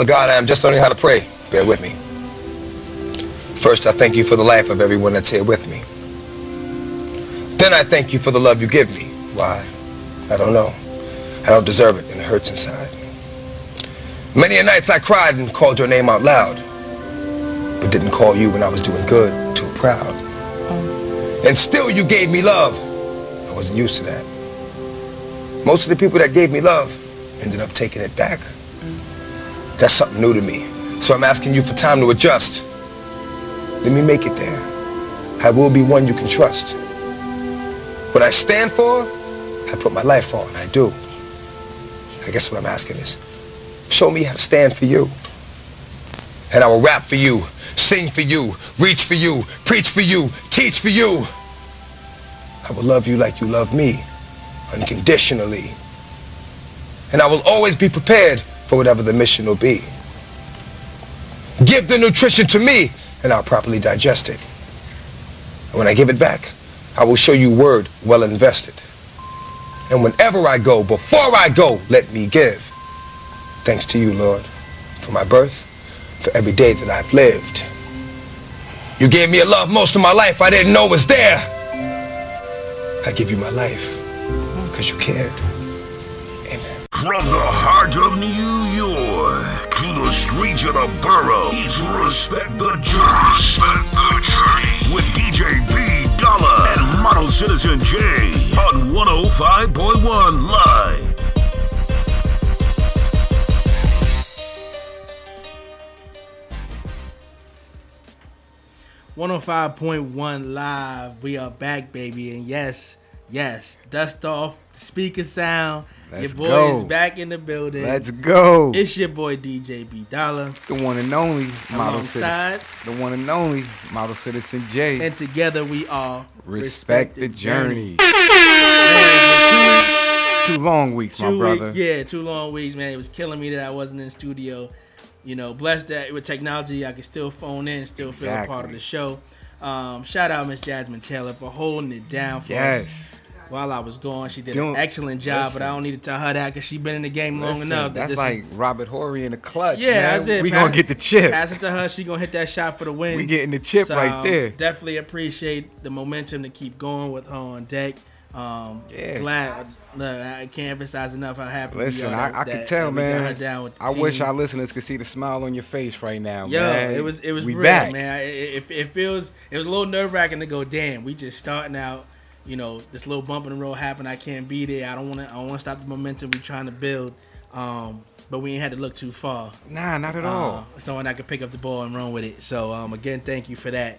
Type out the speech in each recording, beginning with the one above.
But God, I am just learning how to pray. Bear with me. First, I thank you for the life of everyone that's here with me. Then I thank you for the love you give me. Why? I don't know. I don't deserve it, and it hurts inside. Many a nights I cried and called your name out loud, but didn't call you when I was doing good, too proud. And still you gave me love. I wasn't used to that. Most of the people that gave me love ended up taking it back. That's something new to me. So I'm asking you for time to adjust. Let me make it there. I will be one you can trust. What I stand for, I put my life on. I do. I guess what I'm asking is, show me how to stand for you. And I will rap for you, sing for you, reach for you, preach for you, teach for you. I will love you like you love me, unconditionally. And I will always be prepared for whatever the mission will be. Give the nutrition to me, and I'll properly digest it. And when I give it back, I will show you word well invested. And whenever I go, before I go, let me give. Thanks to you, Lord, for my birth, for every day that I've lived. You gave me a love most of my life I didn't know was there. I give you my life because you cared. From the heart of New York to the streets of the borough, it's Respect the Journey. Respect the Journey. With DJ B Dollar and Model Citizen J on 105.1 Live. One hundred five point one live. We are back, baby, and yes, yes, dust off the speaker sound. Let's your boy go. is back in the building. Let's go. It's your boy DJ B Dollar the one and only model citizen. alongside, The one and only model citizen J. and together we are Respect the journey. Two long weeks, my brother. weeks, yeah, two long weeks, man. It was killing me that I wasn't in studio. You know, blessed that with technology, I can still phone in, still feel a part of the show. Um, shout out Miss Jasmine Taylor for holding it down for us Yes. While I was gone. She did an excellent job, but I don't need to tell her that because she's been in the game long Listen, enough. That that's like is- Robert Horry in the clutch. yeah, man. that's it. We Pass- gonna get the chip. Pass it to her. She gonna hit that shot for the win. We getting the chip So, right there. Definitely appreciate the momentum to keep going with her on deck. Um, Yeah. Glad. Look, I can't emphasize enough how happy Listen, I, I that- can tell, that we got her man. down with the I wish our listeners could see the smile on your face right now, Yo, man. it was it was we real, back. man. It, it, it feels it was a little nerve wracking to go. Damn, we just starting out. You know, this little bump in the road happened. I can't be there. I don't want to. I want to stop the momentum we're trying to build. Um, but we ain't had to look too far. Nah, not at all. Uh, someone that could pick up the ball and run with it. So um, again, thank you for that.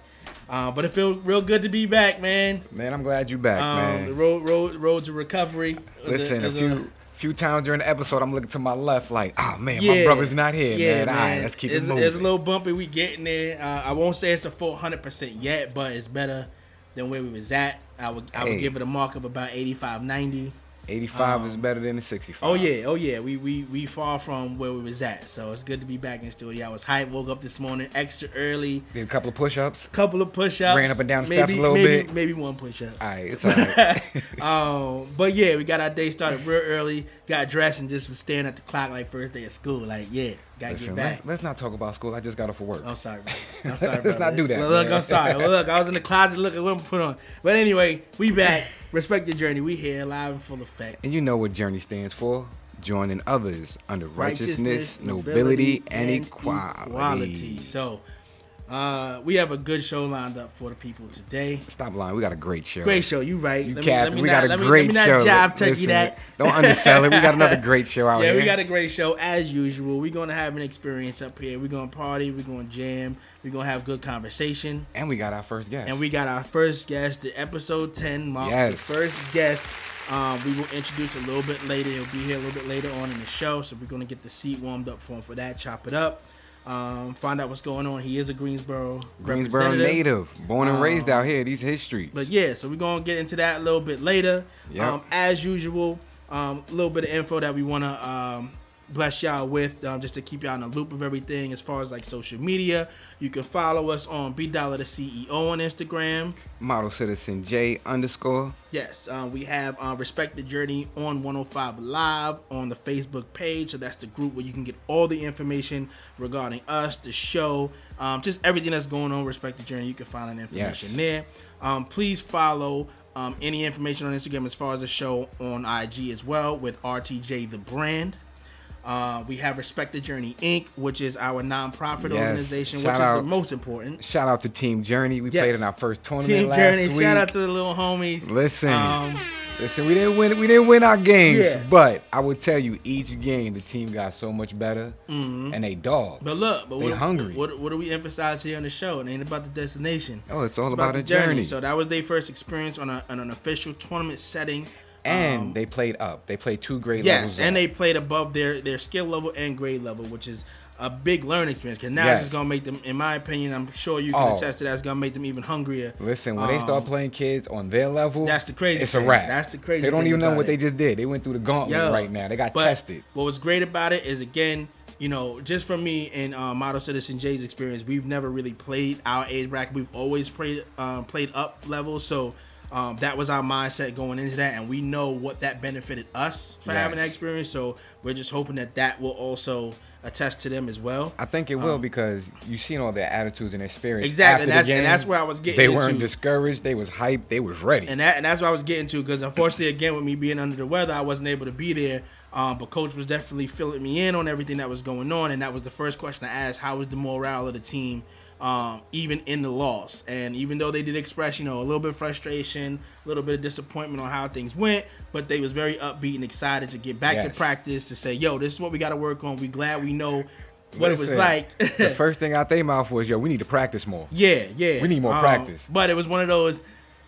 Uh, but it feels real good to be back, man. Man, I'm glad you're back, Um, man. The road, road, road to recovery. Listen, a, is few few times during the episode, I'm looking to my left, like, oh man, Yeah. my brother's not here, Yeah, man. All right, let's keep it's, it moving. It's a little bumpy. We getting there. Uh, I won't say it's a full hundred percent yet, but it's better than where we was at. I would I would Hey. give it a mark of about 85, 90. 85 is um, better than the 65. Oh yeah, oh yeah. We we we far from where we was at, so it's good to be back in the studio. I was hyped. Woke up this morning extra early. Did a couple of push-ups. Couple of push-ups. Ran up and down the maybe, steps a little maybe, bit. Maybe one push-up. All right, it's all right. um, but yeah, we got our day started real early. Got dressed and just was staring at the clock like first day of school. Like, yeah, gotta Listen, get back. let's, let's not talk about school. I just got off of work. I'm sorry, bro. I'm sorry, Let's brother. not do that, Look, look. I'm sorry. Look, I was in the closet looking what I'm put on. But anyway, we back. Respect the journey. We here live and full effect. And you know what Journey stands for? Joining others under righteousness, nobility, and equality. So, uh, we have a good show lined up for the people today. Stop lying. We got a great show. Great show. You right. You Let me- cap. let me We not- got a let me- great let me show. not job turkey Listen, that. Don't undersell it. We got another great show out yeah, here. Yeah, we got a great show as usual. We're gonna have an experience up here. We're gonna party. We're gonna jam. We're gonna have good conversation. and we got our first guest. And we got our first guest. The episode ten marks the Yes. first guest. Um, we will introduce a little bit later. He'll be here a little bit later on in the show, so we're gonna get the seat warmed up for him for that. Chop it up. Um, find out what's going on. He is a Greensboro Greensboro native, born and raised Um, out here. These his streets. But yeah, so we're gonna get into that a little bit later. Yep. Um, as usual, um, a little bit of info that we wanna um, bless y'all with um, just to keep y'all in the loop of everything as far as like social media. You can follow us on B Dollar the CEO on Instagram. Model Citizen J underscore. Yes, um, we have uh, Respect the Journey on 105 Live on the Facebook page. So that's the group where you can get all the information regarding us, the show, um, just everything that's going on. Respect the Journey. You can find that information yes. there. Um, please follow um, any information on Instagram as far as the show on IG as well with RTJ the brand. Uh, we have Respect the Journey Inc., which is our nonprofit yes. organization, shout which out, is the most important. Shout out to Team Journey. We yes. played in our first tournament Team last Journey. Week. Shout out to the little homies. Listen, um, listen. We didn't win. We didn't win our games, yeah. but I would tell you, each game the team got so much better, mm-hmm. and they dog. But look, but they what, hungry. What, what, do we emphasize here on the show? It ain't about the destination. Oh, it's all it's about, about, the journey. journey. So that was their first experience on, a, on an official tournament setting and um, they played up. They played two grade yes, levels. Yes, and up. they played above their their skill level and grade level, which is a big learning experience. Because now yes. it's gonna make them, in my opinion, I'm sure you can oh. attest to that. It's gonna make them even hungrier. Listen, when um, they start um, playing kids on their level, that's the crazy. It's thing. a wrap. That's the crazy. They don't even know what it. they just did. They went through the gauntlet Yo, right now. They got tested. What was great about it is again, you know, just for me and uh, Model Citizen J's experience, we've never really played our age bracket. We've always played um, played up levels. So um, that was our mindset going into that, and we know what that benefited us for yes. having that experience. So we're just hoping that that will also attest to them as well. I think it will um, because you've seen all their attitudes and experience. Exactly, and that's, game, and that's where I was getting. They into. weren't discouraged. They was hyped. They was ready. And that and that's what I was getting to because unfortunately, again, with me being under the weather, I wasn't able to be there. Um, but coach was definitely filling me in on everything that was going on, and that was the first question I asked: How was the morale of the team? Um, even in the loss. And even though they did express, you know, a little bit of frustration, a little bit of disappointment on how things went, but they was very upbeat and excited to get back yes. to practice to say, yo, this is what we got to work on. We glad we know what Listen, it was like. the first thing out their mouth was, yo, we need to practice more. Yeah, yeah. We need more um, practice. But it was one of those,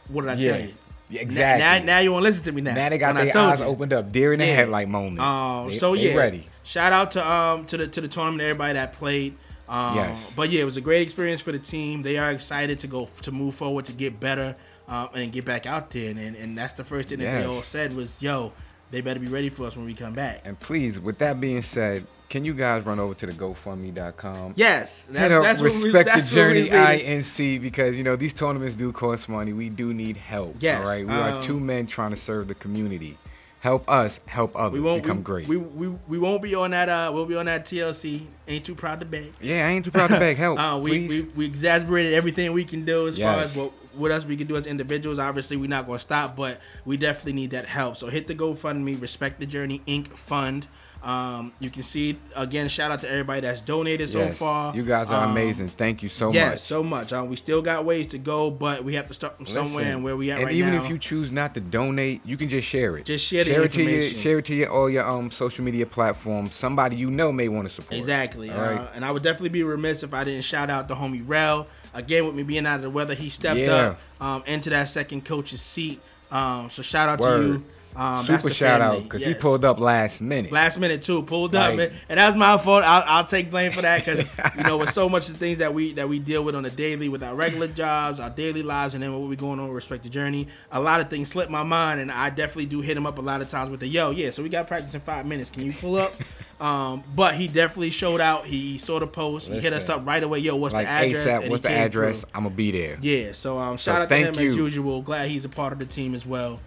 what did I yeah. tell you? Yeah, exactly. Now, now, you want to listen to me now. Now they got their eyes you. opened up, deer in the yeah. headlight moment. Um, they, so yeah, ready. Shout out to um to the to the tournament, everybody that played. Um, yes. But yeah, it was a great experience for the team. They are excited to go to move forward to get better uh, and get back out there. And, and that's the first thing that they all said was, "Yo, they better be ready for us when we come back." And please, with that being said, can you guys run over to the GoFundMe.com? Yes, that's, Hit up that's Respect we, the Journey INC because you know these tournaments do cost money. We do need help. Yes, all right. We um, are two men trying to serve the community help us help others we won't, become we, great. We, we we won't be on that. Uh, we'll be on that TLC. Ain't too proud to beg. Yeah, I ain't too proud to beg. Help. uh, we, we we exasperated everything we can do as yes. far as what what else we can do as individuals. Obviously, we're not gonna stop, but we definitely need that help. So hit the GoFundMe, Respect the Journey Inc. Fund. Um, you can see again. Shout out to everybody that's donated yes, so far. You guys are um, amazing. Thank you so yes, much. so much. Um, we still got ways to go, but we have to start from Listen, somewhere. And where we at and right even now. if you choose not to donate, you can just share it. Just share, share it to your share it to your all your um social media platforms. Somebody you know may want to support. Exactly. Uh, and I would definitely be remiss if I didn't shout out the homie Rel. Again, with me being out of the weather, he stepped yeah. up um, into that second coach's seat. Um, so shout out Word. to you. Um, Super shout family. out because yes. he pulled up last minute. Last minute too, pulled up, and, and that's my fault. I'll, I'll, take blame for that because you know with so much of the things that we that we deal with on a daily with our regular jobs, our daily lives, and then what we're going on with respect to journey. A lot of things slip my mind, and I definitely do hit him up a lot of times with the yo, yeah. So we got practice in five minutes. Can you pull up? um, but he definitely showed out. He saw the post. Listen, he hit us up right away. Yo, what's like the address? ASAP, what's the address? Through. I'm gonna be there. Yeah. So um, shout so out to him you. as usual. Glad he's a part of the team as well.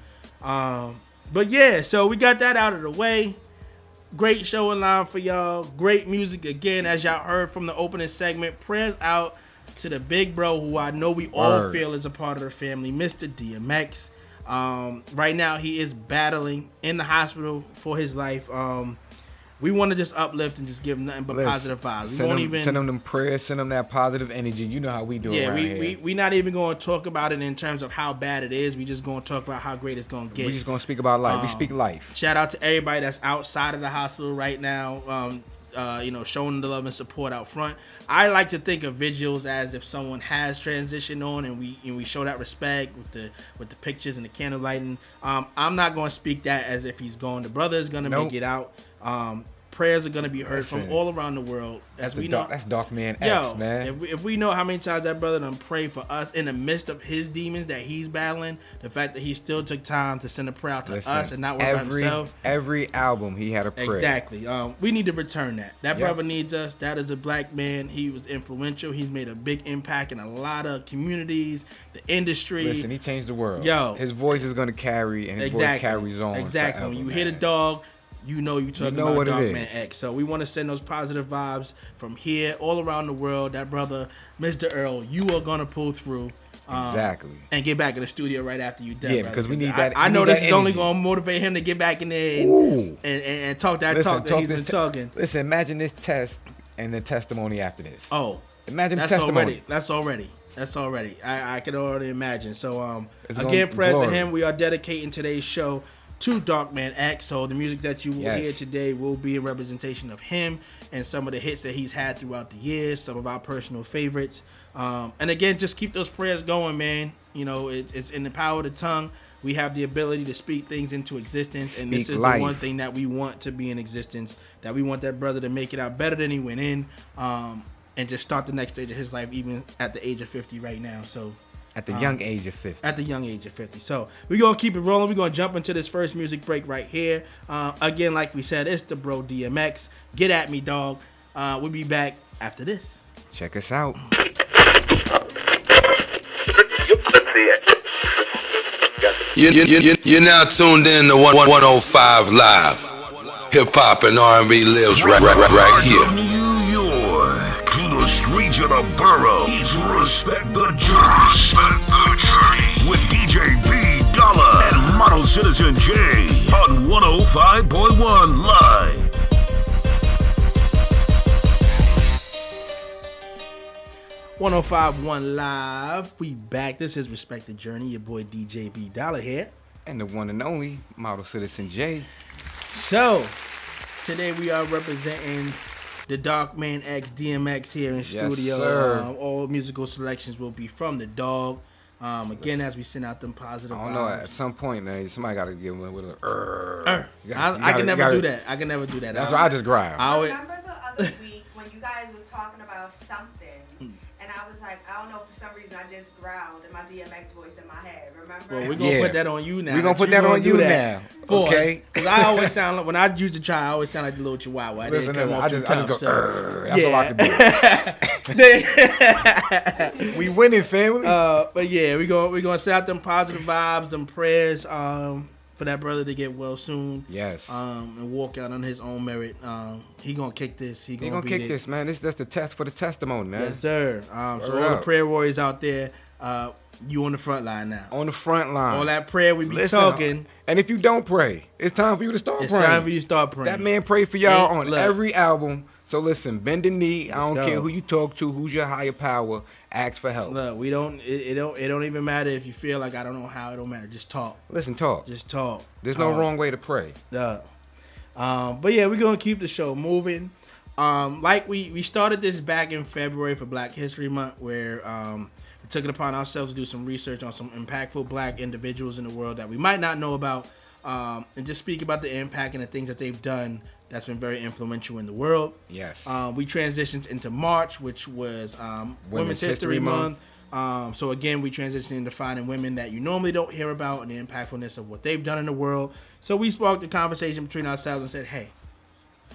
Um, but yeah, so we got that out of the way. Great show in line for y'all. Great music again, as y'all heard from the opening segment. Prayers out to the big bro who I know we all feel is a part of the family, Mr. DMX. Um, right now, he is battling in the hospital for his life. Um, we want to just uplift and just give them nothing but Let's positive vibes. We send won't them, even send them them prayers, send them that positive energy. You know how we do yeah, it. Yeah, we, we we not even going to talk about it in terms of how bad it is. We just going to talk about how great it's going to get. We just going to speak about life. Um, we speak life. Shout out to everybody that's outside of the hospital right now. Um, uh, you know, showing the love and support out front. I like to think of vigils as if someone has transitioned on, and we and we show that respect with the with the pictures and the candle lighting. Um, I'm not going to speak that as if he's gone. The brother is going to nope. make it out. Um, prayers are gonna be heard from all around the world as we know. dark, that's Dark Man X, Yo, man. if we, if we know how many times that brother done prayed for us in the midst of his demons that he's battling, the fact that he still took time to send a prayer out to Listen, us and not worry about every himself. every album he had a prayer. Exactly. Um, we need to return that. That Yep. brother needs us. That is a black man. He was influential. He's made a big impact in a lot of communities, the industry. Listen, he changed the world. Yo. his voice is gonna carry, and his voice carries on. Exactly. forever, when you hear the man. dog, you know you talking know about it Man X. So we want to send those positive vibes from here all around the world. That brother, Mr. Earl, you are gonna pull through. um, Exactly. And get back in the studio right after you done. Yeah, brother, because we need that- I, we know this is only gonna motivate him to get back in there and, and, and, and talk that Listen, talk that talk he's been te- talking. Listen, imagine this test and the testimony after this. Oh, Imagine that's testimony. already. That's already. That's already. I, I can already imagine. So um, It's again, prayers to him. We are dedicating today's show to Darkman X. So the music that you will Yes. hear today will be a representation of him and some of the hits that he's had throughout the years. Some of our personal favorites. Um, and again, just keep those prayers going, man. You know, it, it's in the power of the tongue. We have the ability to speak things into existence, and this is life. the one thing that we want to be in existence. That we want that brother to make it out better than he went in, um, and just start the next stage of his life, even at the age of fifty right now. So At the Um, young age of 50. at the young age of 50. So we're gonna keep it rolling. We're gonna jump into this first music break right here. Uh, again, like we said, it's the bro DMX. Get at me, dog. Uh, we'll be back after this. Check us out. You, you, you, you're now tuned in to 1- 105 Live. Hip hop and R&B lives right, right, right, right here. The streets of the borough. It's Respect the Journey. Respect the Journey. With DJ B Dollar and Model Citizen J on 105.1 Live. One zero five one live. We back. This is Respect the Journey. Your boy DJ B Dollar here. And the one and only Model Citizen J. So today we are representing the Dark Man X DMX here in studio. sir. Um, all musical selections will be from the dog. Um, again, as we send out them positive. I don't know. vibes. At some point, man, somebody got to give him a little. Er, You gotta- I, you I gotta- can never gotta- do that. I can never do that. That's I- why I just grind. I always, remember the other week when you guys were talking about something, Hmm. I like, I don't know, for some reason I just growled in my DMX voice in my head. Remember? well, we're gonna Yeah. put that on you now. We're gonna put that gonna on you that now, for us. okay? 'Cause I always sound like when I used to try, I always sound like the little chihuahua. I Listen, didn't come off I too just, I just tough, go. so- "Err." That's all I can do. we winning, family. Uh, but yeah, we gonna we gonna send out them positive vibes, them prayers, um, for that brother to get well soon. yes. Um, and walk out on his own merit. Um, he gonna kick this. He he gonna, gonna kick it. this, man. This that's the test for the testimony, man. Yes, sir. Um, so all the prayer warriors out there, uh, you on the front line now. On the front line. All that prayer we be Listen, talking. And if you don't pray, it's time for you to start It's praying. It's time for you to start praying. That man prayed for y'all on look. every album. So listen, bend the knee. I Let's don't go. care who you talk to, who's your higher power. Ask for help. Look, we don't. It, it don't. It don't even matter if you feel like I don't know how. It don't matter. Just talk. Listen, talk. Just talk. There's no Um, wrong way to pray. Duh. Um, but yeah, we're gonna keep the show moving. Um, like we we started this back in February for Black History Month, where um, we took it upon ourselves to do some research on some impactful Black individuals in the world that we might not know about, um, and just speak about the impact and the things that they've done that's been very influential in the world. Yes. Um, we transitioned into March, which was um, Women's, Women's History, History Month. Um, so again, we transitioned into finding women that you normally don't hear about and the impactfulness of what they've done in the world. So we sparked a conversation between ourselves and said, "Hey,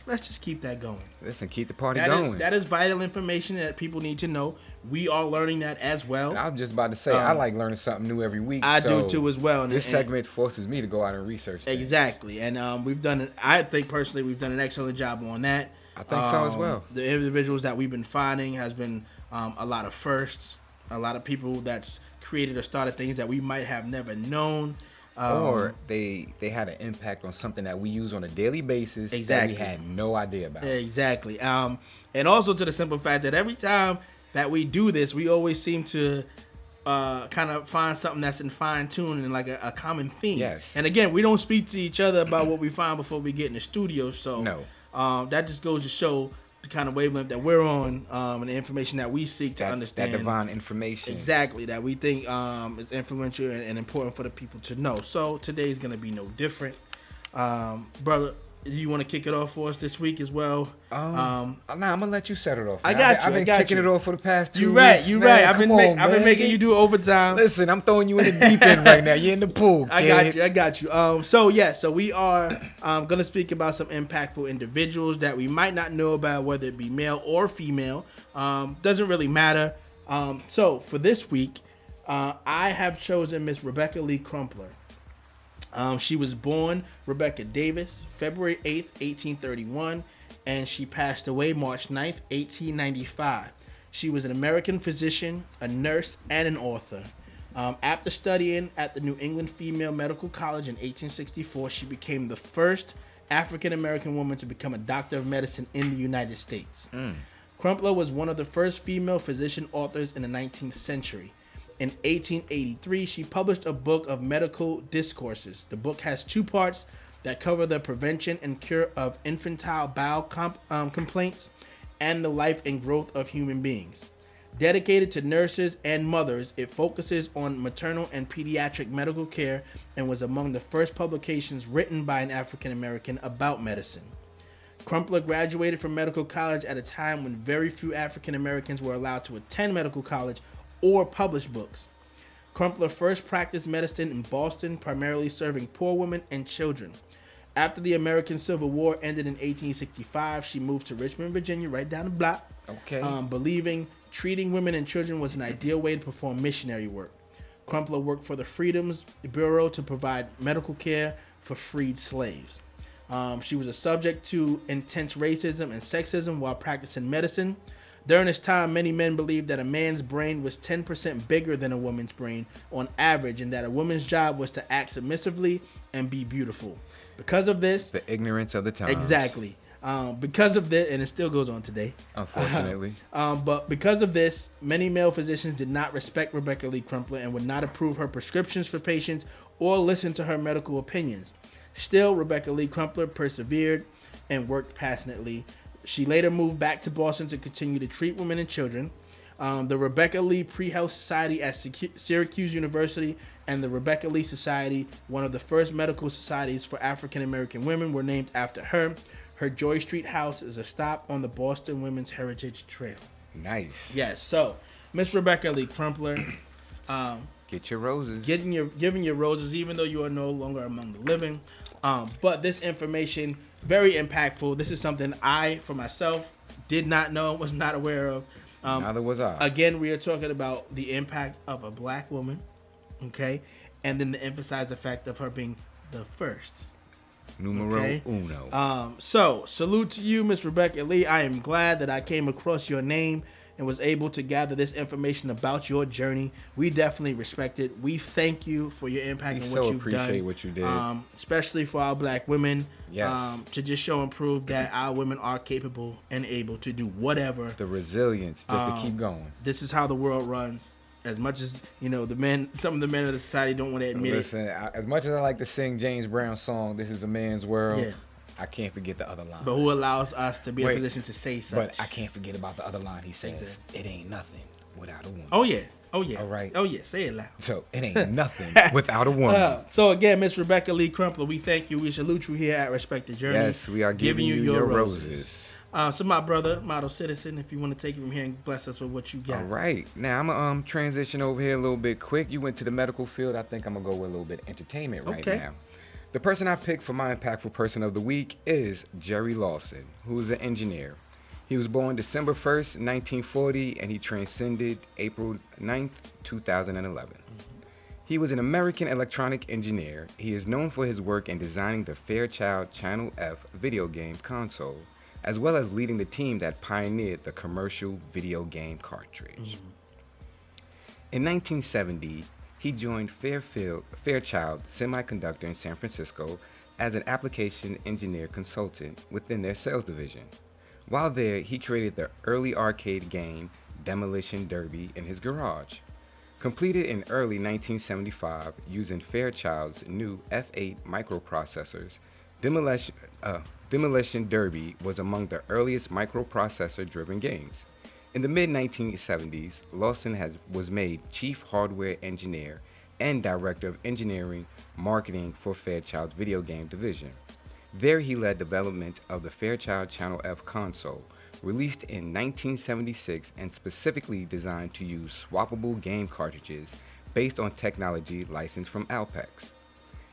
let's just keep that going. Listen, keep the party That is going. that is vital information that people need to know. We are learning that as well. I'm just about to say, I Um, like learning something new every week. I so do too as well. And, This and- segment forces me to go out and research. things. Exactly, and um, we've done. I think personally, we've done an excellent job on that. I think so as Um, well. The individuals that we've been finding has been um, a lot of firsts, a lot of people that's created or started things that we might have never known. Um, or they they had an impact on something that we use on a daily basis Exactly. that we had no idea about. Exactly. Um, and also to the simple fact that every time that we do this, we always seem to uh, kind of find something that's in fine tune and like a, a common theme. Yes. And again, we don't speak to each other about what we find before we get in the studio. So No. um, that just goes to show the kind of wavelength that we're on um, and the information that we seek to that, understand. that divine information. Exactly, that we think um, is influential and, and important for the people to know. So today is going to be no different. Um, brother, you want to kick it off for us this week as well? Um, Um, nah, I'm gonna let you set it off. I got I've been, you, I've been got kicking you. it off for the past two You right, weeks, you man. right. I've been Come on, I've been making you do overtime. Listen, I'm throwing you in the deep end right now. You're in the pool. I got you. I got you. Um, so yeah, so we are um, gonna speak about some impactful individuals that we might not know about, whether it be male or female. Um, doesn't really matter. Um, so for this week, uh, I have chosen Miss Rebecca Lee Crumpler. Um, she was born Rebecca Davis, February 8th, 1831, and she passed away March 9th, 1895. She was an American physician, a nurse, and an author. Um, after studying at the New England Female Medical College in 1864, she became the first African American woman to become a doctor of medicine in the United States. Crumpler was one of the first female physician authors in the 19th century. In 1883, she published a book of medical discourses. The book has two parts that cover the prevention and cure of infantile bowel comp- um, complaints and the life and growth of human beings. Dedicated to nurses and mothers, it focuses on maternal and pediatric medical care and was among the first publications written by an African American about medicine. Crumpler graduated from medical college at a time when very few African Americans were allowed to attend medical college or publish books. Crumpler first practiced medicine in Boston, primarily serving poor women and children. After the American Civil War ended in 1865, she moved to Richmond, Virginia, right down the block, Okay. um, believing treating women and children was an ideal way to perform missionary work. Crumpler worked for the Freedmen's Bureau to provide medical care for freed slaves. Um, she was a subject to intense racism and sexism while practicing medicine. During this time, many men believed that a man's brain was 10% bigger than a woman's brain on average, and that a woman's job was to act submissively and be beautiful. Because of this, the ignorance of the time. exactly. Um, because of this, and it still goes on today. Unfortunately. Um, but because of this, many male physicians did not respect Rebecca Lee Crumpler and would not approve her prescriptions for patients or listen to her medical opinions. Still, Rebecca Lee Crumpler persevered and worked passionately. She later moved back to Boston to continue to treat women and children. Um, the Rebecca Lee Pre-Health Society at Syracuse University and the Rebecca Lee Society, one of the first medical societies for African American women, were named after her. Her Joy Street house is a stop on the Boston Women's Heritage Trail. nice. Yes, so Miss Rebecca Lee Crumpler, um, Get your roses. getting your giving your roses, even though you are no longer among the living. Um, but this information very impactful. This is something I, for myself, did not know, was not aware of. Um, Neither was I. again, we are talking about the impact of a black woman, okay, and then the emphasized effect of her being the first. Numero okay. uno. Um, so salute to you, Miss Rebecca Lee. I am glad that I came across your name and was able to gather this information about your journey. We definitely respect it. We thank you for your impact We and so what you've appreciate done. what you did. um, especially for our black women. Yes. Um, to just show and prove that our women are capable and able to do whatever. the resilience just um, to keep going. This is how the world runs. As much as you know, the men, some of the men of the society don't want to admit it. Listen, as much as I like to sing James Brown's song, "This Is a Man's World," Yeah. I can't forget the other line. But who allows us to be Wait, in a position to say such? But I can't forget about the other line. He says, Exactly. "It ain't nothing without a woman." Oh yeah. Oh yeah. All right. Oh yeah. Say it loud. So it ain't nothing without a woman. Uh, so again, Miss Rebecca Lee Crumpler, we thank you. We salute you here at Respect the Journey. yes, we are giving, you, your roses. Uh, so my brother, model citizen, if you want to take it from here and bless us with what you got. All right, now I'm gonna um transition over here a little bit quick. You went to the medical field. I think I'm gonna go with a little bit of entertainment right Okay. now. The person I picked for my impactful person of the week is Jerry Lawson, who is an engineer. He was born December 1st, 1940, and he transcended April 9th, 2011. He was an American electronic engineer. He is known for his work in designing the Fairchild Channel F video game console, as well as leading the team that pioneered the commercial video game cartridge. Mm-hmm. In 1970, he joined Fairfield, Fairchild Semiconductor in San Francisco as an application engineer consultant within their sales division. While there, he created the early arcade game Demolition Derby in his garage. Completed in early 1975 using Fairchild's new F8 microprocessors, Demolition, uh, Demolition Derby was among the earliest microprocessor driven games. In the mid 1970s, Lawson has, was made chief hardware engineer and director of engineering marketing for Fairchild's video game division. There, he led development of the Fairchild Channel F console, released in 1976 and specifically designed to use swappable game cartridges based on technology licensed from Alpex.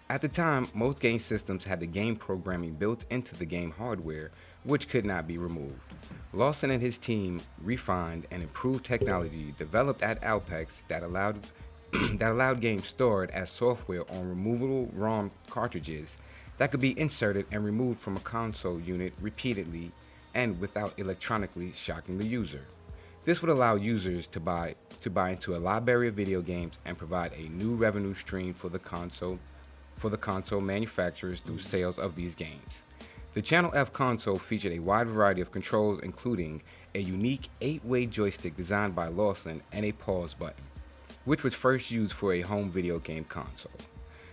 At the time, most game systems had the game programming built into the game hardware, which could not be removed. Lawson and his team refined and improved technology developed at Alpex that allowed that allowed games stored as software on removable ROM cartridges that could be inserted and removed from a console unit repeatedly and without electronically shocking the user. This would allow users to buy to buy into a library of video games and provide a new revenue stream for the console for the console manufacturers through sales of these games. The Channel F console featured a wide variety of controls including a unique 8-way joystick designed by Lawson and a pause button, which was first used for a home video game console.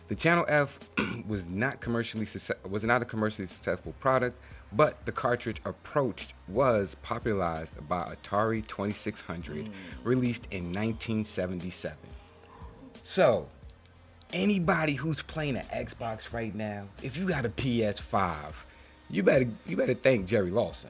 The Channel F was not commercially success- was not a commercially successful product, but the cartridge approach was popularized by Atari 2600, mm. released in 1977. So, anybody who's playing an Xbox right now, if you got a PS5, you better you better thank Jerry Lawson,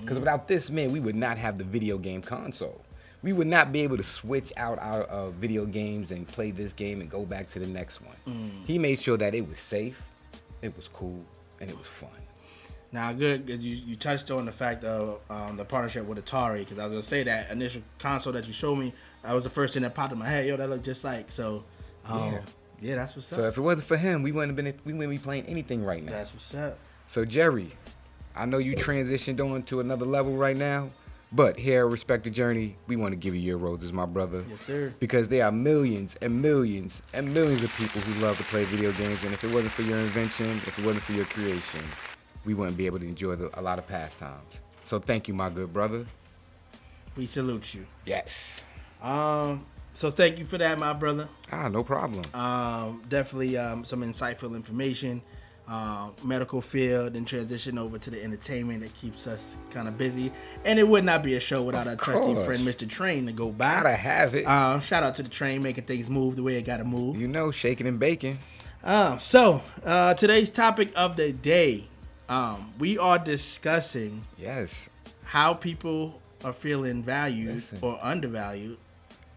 because without this man, we would not have the video game console. We would not be able to switch out our uh, video games and play this game and go back to the next one. He made sure that it was safe, it was cool, and it was fun. Now, good, you, you touched on the fact of um, the partnership with Atari, because I was gonna say that initial console that you showed me, that was the first thing that popped in my head. Yo, that looked just like so. Um, Yeah. yeah. that's what's up. So if it wasn't for him, we wouldn't have been we wouldn't be playing anything right now. that's what's up. So Jerry, I know you transitioned on to another level right now, but here at Respect the Journey, we want to give you your roses, my brother. Yes, sir. Because there are millions and millions and millions of people who love to play video games, and if it wasn't for your invention, if it wasn't for your creation, we wouldn't be able to enjoy the, a lot of pastimes. So thank you, my good brother. We salute you. Yes. Um, so thank you for that, my brother. Ah, no problem. Um, definitely um, some insightful information. Um, medical field and transition over to the entertainment that keeps us kind of busy. And it would not be a show without Of our trusty friend, Mr. Train, to go by. Gotta have it. Um, shout out to the train making things move the way it got to move. you know, shaking and baking. Um, so uh, today's topic of the day, um, we are discussing Yes. how people are feeling valued Listen. or undervalued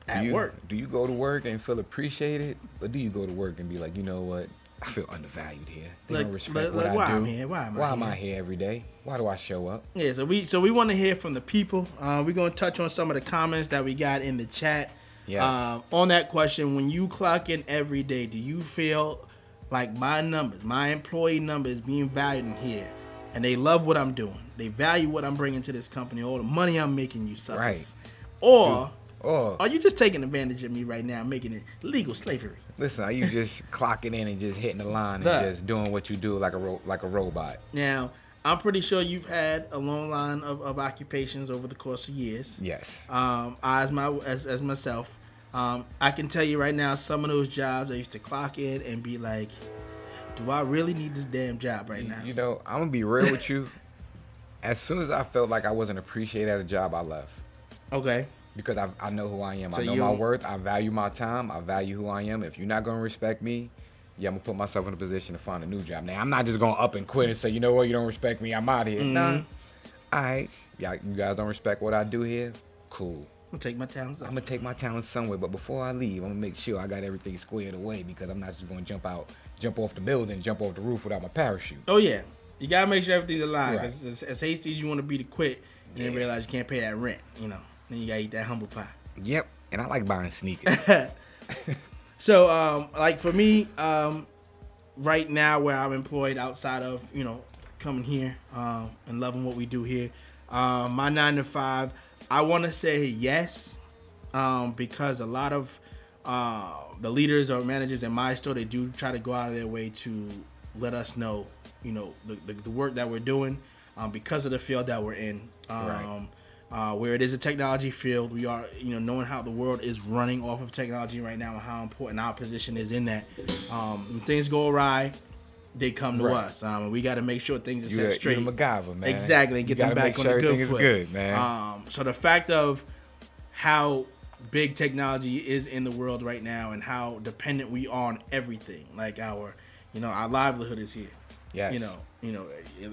Do at you, work. Do you go to work and feel appreciated, or do you go to work and be like, you know what? I feel undervalued here. They Like- don't respect like- what like, I why do. I'm here? Why am I am here? I here every day? Why do I show up? Yeah, so we so we want to hear from the people. Uh, we're gonna touch on some of the comments that we got in the chat. Yes. Uh, on that question, when you clock in every day, do you feel like my numbers, my employee numbers, being valued in here, and they love what I'm doing? They value what I'm bringing to this company, all the money I'm making you suckers. Right. Or Oh, are you just taking advantage of me right now, making it legal slavery? listen, are you just clocking in and just hitting the line and just doing what you do like a ro- like a robot? Now, I'm pretty sure you've had a long line of, of occupations over the course of years. Yes. um, I, as my as, as myself, um, I can tell you right now, some of those jobs I used to clock in and be like, "Do I really need this damn job right now?" you know, I'm gonna be real with you. As soon as I felt like I wasn't appreciated at a job, I left. Okay, because I, I know who I am. So I know my worth. I value my time. I value who I am. If you're not gonna respect me, yeah, I'm gonna put myself in a position to find a new job. Now I'm not just gonna up and quit and say, you know what, you don't respect me, I'm out here. Nah. Mm-hmm. All right, yeah, you guys don't respect what I do here. Cool. I'm gonna take my talents. I'm gonna take my talents somewhere, but before I leave, I'm gonna make sure I got everything squared away because I'm not just gonna jump out, jump off the building, jump off the roof without my parachute. Oh yeah, you gotta make sure everything's aligned. Right. as, as hasty as you want to be to quit, and then realize you can't pay that rent. You know, then you gotta eat that humble pie. Yep, and I like buying sneakers. So, um, like for me, um, right now where I'm employed outside of you know coming here um, and loving what we do here, um, my nine to five, I want to say yes, um, because a lot of uh, the leaders or managers in my store they do try to go out of their way to let us know, you know, the, the, the work that we're doing um, because of the field that we're in. Um, Right. Uh, where it is a technology field. We are, you know, knowing how the world is running off of technology right now and how important our position is in that. Um, when things go awry, they come to Right. us. Um, and we got to make sure things are set straight. you a MacGyver, man. Exactly, and get them back on sure the good everything is foot. good, man. Um, so the fact of how big technology is in the world right now and how dependent we are on everything, like our, you know, our livelihood is here. Yes. You know, you know,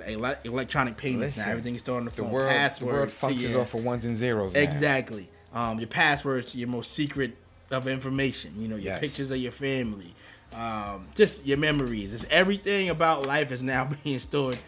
ele- electronic payments now. Listen, Everything's stored on the The phone. world, the Passwords world functions your- off of ones and zeros. now. Exactly. Um, your passwords to your most secret of information. You know, your Yes. pictures of your family, um, just your memories. It's everything about life is now being stored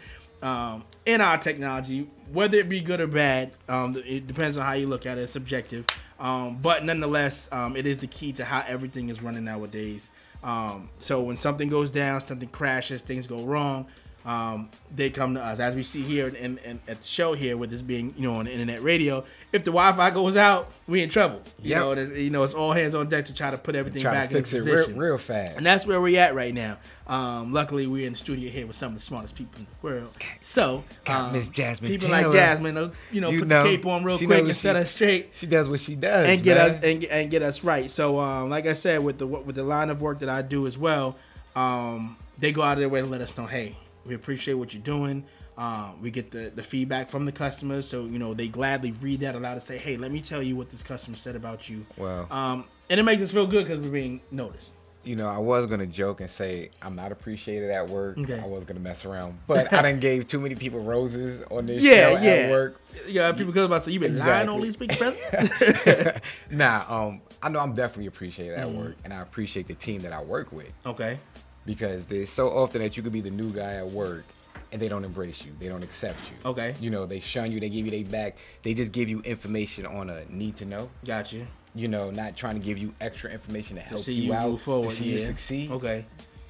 um, in our technology, whether it be good or bad. Um, it depends on how you look at it. It's subjective. Um, but nonetheless, um, it is the key to how everything is running nowadays. Um, so when something goes down, something crashes, things go wrong, um, they come to us. As we see here in, in, at the show here, with this being you know on the internet radio, if the Wi-Fi goes out, we in trouble. You Yep. know, it's, you know it's all hands on deck to try to put everything Try back to in fix it position. real, real fast. And that's where we're at right now. Um, luckily, we're in the studio here with some of the smartest people in the world. So, um, Miss Jasmine people Taylor. like Jasmine, uh, you know, You put know, the cape on real quick and set us straight She does what she does, and get man. us and, and get us right. So, um, like I said, with the with the line of work that I do as well, um, they go out of their way to let us know, hey, we appreciate what you're doing. Um, we get the, the feedback from the customers, so you know they gladly read that aloud and say, "Hey, let me tell you what this customer said about you." Well. um, and it makes us feel good because we're being noticed. you know, I was gonna joke and say I'm not appreciated at work. Okay. I was gonna mess around, but I didn't gave too many people roses on this Yeah, show yeah. at work. Yeah, people come about so you been lying Exactly. on these weeks, brother. Nah, um, I know I'm definitely appreciated at Mm-hmm. work, and I appreciate the team that I work with okay, because there's so often that you could be the new guy at work and they don't embrace you, they don't accept you. Okay. You know, they shun you, they give you their back, they just give you information on a need to know. got you. You know, not trying to give you extra information to To help see you, you out, move forward, to see yeah. you succeed. Okay.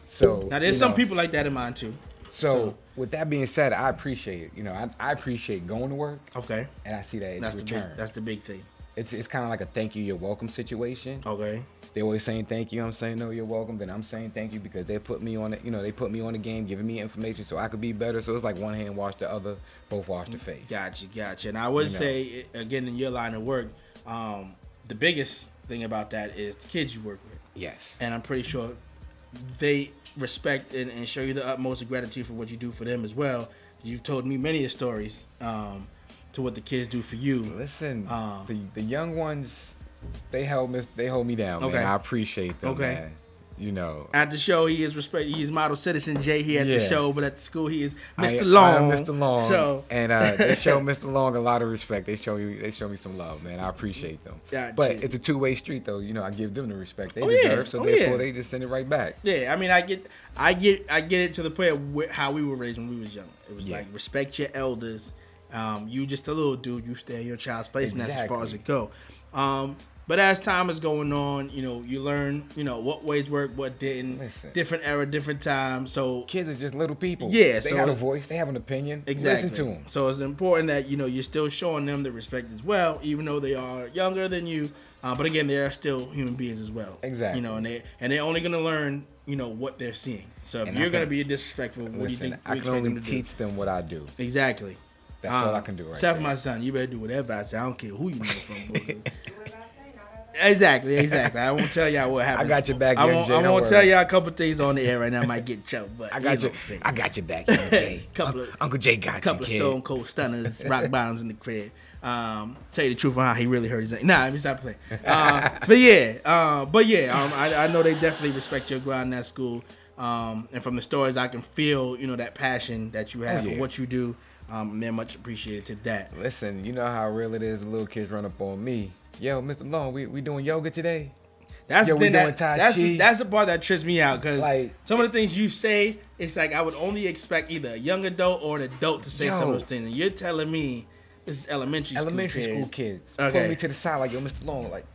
So Now there's some know, people like that in mine too. So, with that being said, I appreciate it. You know, I, I appreciate going to work, Okay. and I see that it's That's the big. return. That's the big thing. It's it's kind of like a thank you, you're welcome situation. Okay. They always saying thank you. I'm saying no, you're welcome. Then I'm saying thank you because they put me on it. You know, they put me on the game, giving me information so I could be better. So it's like one hand wash the other, both wash the face. Gotcha, gotcha. And I would You know. say, again, in your line of work, um, the biggest thing about that is the kids you work with. Yes. And I'm pretty sure they respect and, and show you the utmost gratitude for what you do for them as well. You've told me many of stories um, to what the kids do for you. Listen, Uh, the the young ones, they hold me they hold me down, Okay. man. I appreciate them, Okay. man. You know, At the show, he is respect. He is model citizen Jay here at the show, but at the school, he is Mr. I Long. am Mr. Long. So and uh, they show Mr. Long a lot of respect. They show me they show me some love, man. I appreciate them. Gotcha. But it's a two way street, though. You know, I give them the respect they Oh, yeah. deserve, so Oh, therefore yeah. they just send it right back. Yeah, I mean, I get, I get, I get it to the point of how we were raised when we was young. It was Yeah. like respect your elders. Um, you just a little dude. You stay in your child's place, and that's as far as it go. Um, but as time is going on, you know, you learn, you know, what ways work, what didn't. Listen. Different era, different time. So Kids are just little people. Yeah, they so- got a voice. They have an opinion. Exactly. Listen to them. So it's important that you know you're still showing them the respect as well, even though they are younger than you. Uh, but again, they are still human beings as well. Exactly. You know, and they and they're only gonna learn you know what they're seeing. So if And you're gonna can- be disrespectful, what do you Listen, think? I can only them teach them what I do. do? Exactly. That's all Uh, I can do right Except there. my son, you better do whatever I say. I don't care who you know from. bro. Do as I say, not as I exactly, exactly. I won't tell y'all what happened. I got your back, I won't, Jay, I won't tell y'all a couple things on the air right now. I might get choked, but I got you. you. know what I'm saying. I got your back, Young Jay. Couple Un- of- Uncle Jay got couple you, Couple of kid. stone cold stunners, rock bottoms in the crib. Um, tell you the truth on how he really hurt his. Name. Nah, let me stop playing. Uh, but yeah, uh, but yeah, um, I, I know they definitely respect your grind in that school. Um, and from the stories, I can feel you know that passion that you have Oh, yeah. for what you do. Um, man, much appreciated to that. Listen, you know how real it is. Little kids run up on me. Yo, Mr. Long, we, we doing yoga today? That's Yo, the thing that, that's the, that's the part that trips me out because Like- some of the things you say, it's like I would only expect either a young adult or an adult to say some of those things, and you're telling me this is elementary school Elementary kids. school kids. Okay. Pull me to the side like, yo, Mr. Long, like,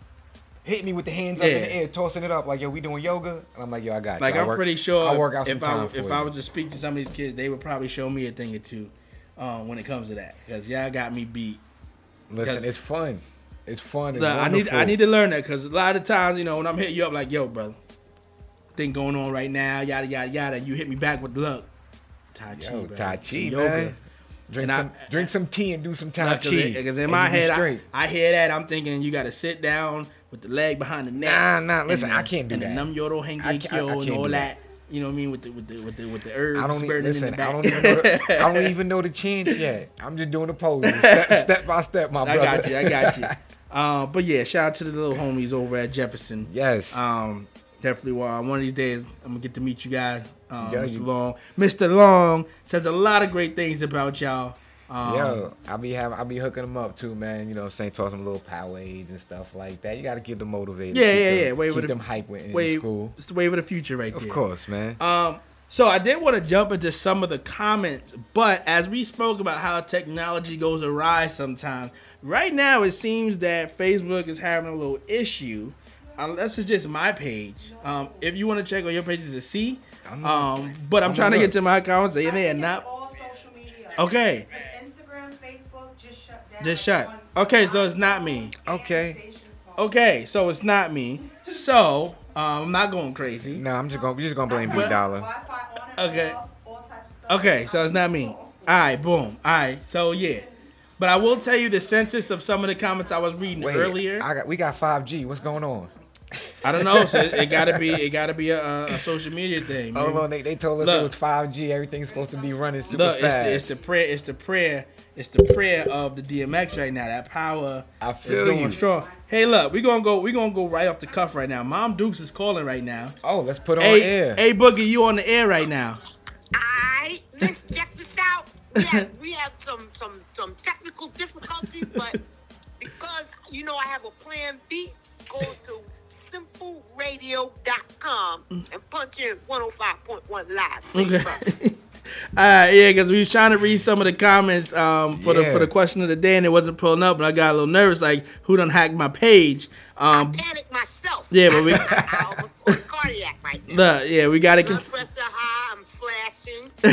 hit me with the hands up in the air, tossing it up like, yo, we doing yoga? And I'm like, yo, I got you. Like I I'm work- pretty sure I work out if I if for I you. was to speak to some of these kids, they would probably show me a thing or two um, when it comes to that because y'all got me beat. Listen, it's fun. It's fun. It's I need. I need to learn that because a lot of times you know when I'm hitting you up like yo brother, thing going on right now yada yada yada, you hit me back with look, Tai Chi, Yo. Tai Chi, yoga. man. Drink And I- some, drink some tea and do some Tai Chi. Because in my head, I. I hear that I'm thinking you got to sit down with the leg behind the neck. Nah, nah, listen, and I can't do and that. The num yoro henge I I kyo and all that. that. You know what I mean with the with the with the with the herbs I don't e- in listen. the back. I don't even know. The, I don't even know the chants yet. I'm just doing the poses, step, step by step, my brother. I got you. I got you. Uh, but yeah, shout out to the little homies over at Jefferson. yes. Um, definitely. Uh, one of these days, I'm gonna get to meet you guys. Um, Yeah, Mr. you- Long, Mr. Long says a lot of great things about y'all. Um, Yo, I'll be having, I'll be hooking them up too, man. You know, what saying, toss them little Powerades and stuff like that. You got to keep them motivated. Yeah, yeah, them, yeah. Wait keep with them the- hype in wave, school. It's the wave of the future, right Of there. Of course, man. Um, so I did want to jump into some of the comments, but as we spoke about how technology goes awry sometimes, right now it seems that Facebook is having a little issue. Unless it's just my page. Um, if you want to check on your pages to see, um, but I'm I'm trying to gonna get to my accounts and they think are not. all social media. Okay. It's Instagram, Facebook just shut down. Just shut. On- Okay, so it's not me. Okay. Okay, so it's not me. So um, I'm not going crazy. no, I'm just gonna, we just gonna blame B But- Dollar. Wi-Fi on and Okay. off, all types of stuff. Okay, so it's not me. All right, boom. All right, so yeah. But I will tell you the census of some of the comments I was reading Wait, earlier. I got, we got 5G. What's going on? I don't know. So it, it gotta be it gotta be a, a, a social media thing. Oh, maybe. no, they, they told us Look. it was 5G. Everything's supposed to be running super Look, it's the, it's the prayer. It's the prayer. It's the prayer of the DMX right now. That power I is going you. strong. Hey, look, we gonna go. We gonna go right off the cuff right now. Mom Dukes is calling right now. Oh, let's put on Hey, air. hey, Boogie, you on the air right now? Alright, let's check this out. We have, we have some, some, some technical difficulties, but because you know I have a plan B, go to simpleradio.com and punch in 105.1 live. Thank you, brother. Okay. All right, yeah, because we was trying to read some of the comments um, for the for the question of the day, and it wasn't pulling up, and I got a little nervous, like who done hacked my page? Um, Panic myself. Yeah, but we- I, I almost cardiac right now. the, yeah, we got to. Blood Conf- pressure high, I'm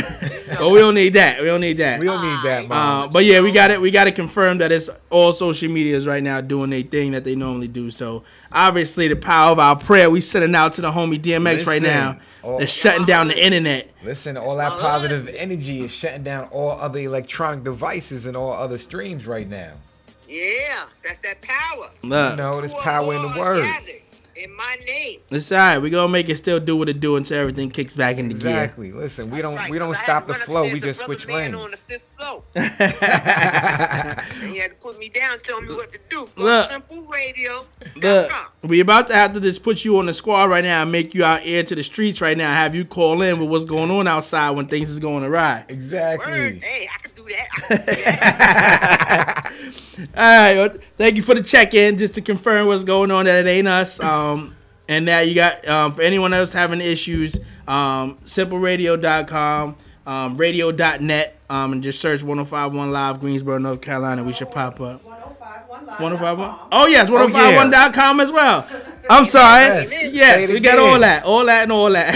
flashing. well, we don't need that. We don't need that. we don't need that, Uh, but yeah, we got it. We got to confirm that it's all social medias right now doing their thing that they normally do. So obviously, the power of our prayer, we sending out to the homie DMX right now. all- They're shutting down the internet. Listen, all that positive energy is shutting down all other electronic devices and all other streams right now. yeah, that's that power. Look, You know, there's power in the word. gathered In my name. it's all right. We gonna make it still do what it do until everything kicks back into gear. Exactly. Listen, we don't Right, we don't 'cause I stop the flow. We upstairs just switch lanes. on the fifth floor. and he had to put me down, tell me what to do. Go Look. Simple Radio. Look, we about to have to just put you on the squad right now and make you out air to the streets right now. Have you call in with what's going on outside when things is going awry. Exactly. Word. Hey, I can do that. I can do that. All right, well, thank you for the check in, just to confirm what's going on. That it ain't us. Um, and now you got um, for anyone else having issues, um, simpleradio.com, um, radio.net, um, and just search 1051 Live Greensboro, North Carolina. We should pop up. 1051 live. 1051. Oh yes, Oh, yeah. 1051.com as well. I'm sorry. Yes. Yes, we got all that, all that, and all that.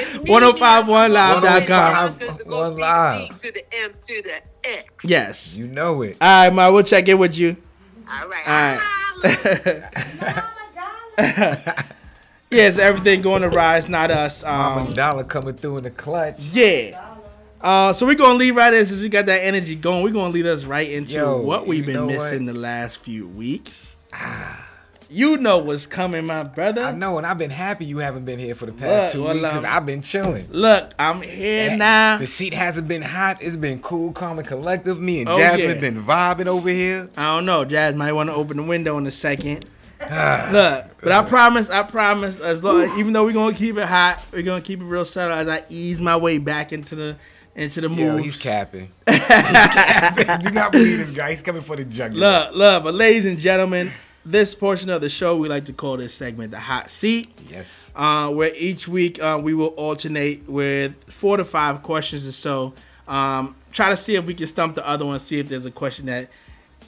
If you 1051live.com. to go One see live. to the M to the X. Yes. You know it. All right, Ma, we'll check in with you. All right. All right. Holla. Mama, darling. Yes, everything going to rise, not us. Mama Um, Dollar coming through in the clutch. yeah. Uh, so we're gonna leave right in since we got that energy going. We're gonna lead us right into Yo, what we've been missing what? the last few weeks. You know what's coming, my brother. I know, and I've been happy you haven't been here for the past Look, two weeks because I've been chilling. Look, I'm here And now. The seat hasn't been hot. It's been cool, calm, and collective. Me and Oh, Jasmine yeah. been vibing over here. I don't know. Jazz might want to open the window in a second. Ah. Look, but I promise, I promise, as long, even though we're gonna keep it hot, we're gonna keep it real subtle as I ease my way back into the into the Yo, moves. he's capping. he's capping. Do not believe this guy. He's coming for the jugular. Look, look, but ladies and gentlemen, this portion of the show we like to call this segment the hot seat. Yes. uh, where each week uh, we will alternate with four to five questions or so. Um, try to see if we can stump the other one, see if there's a question that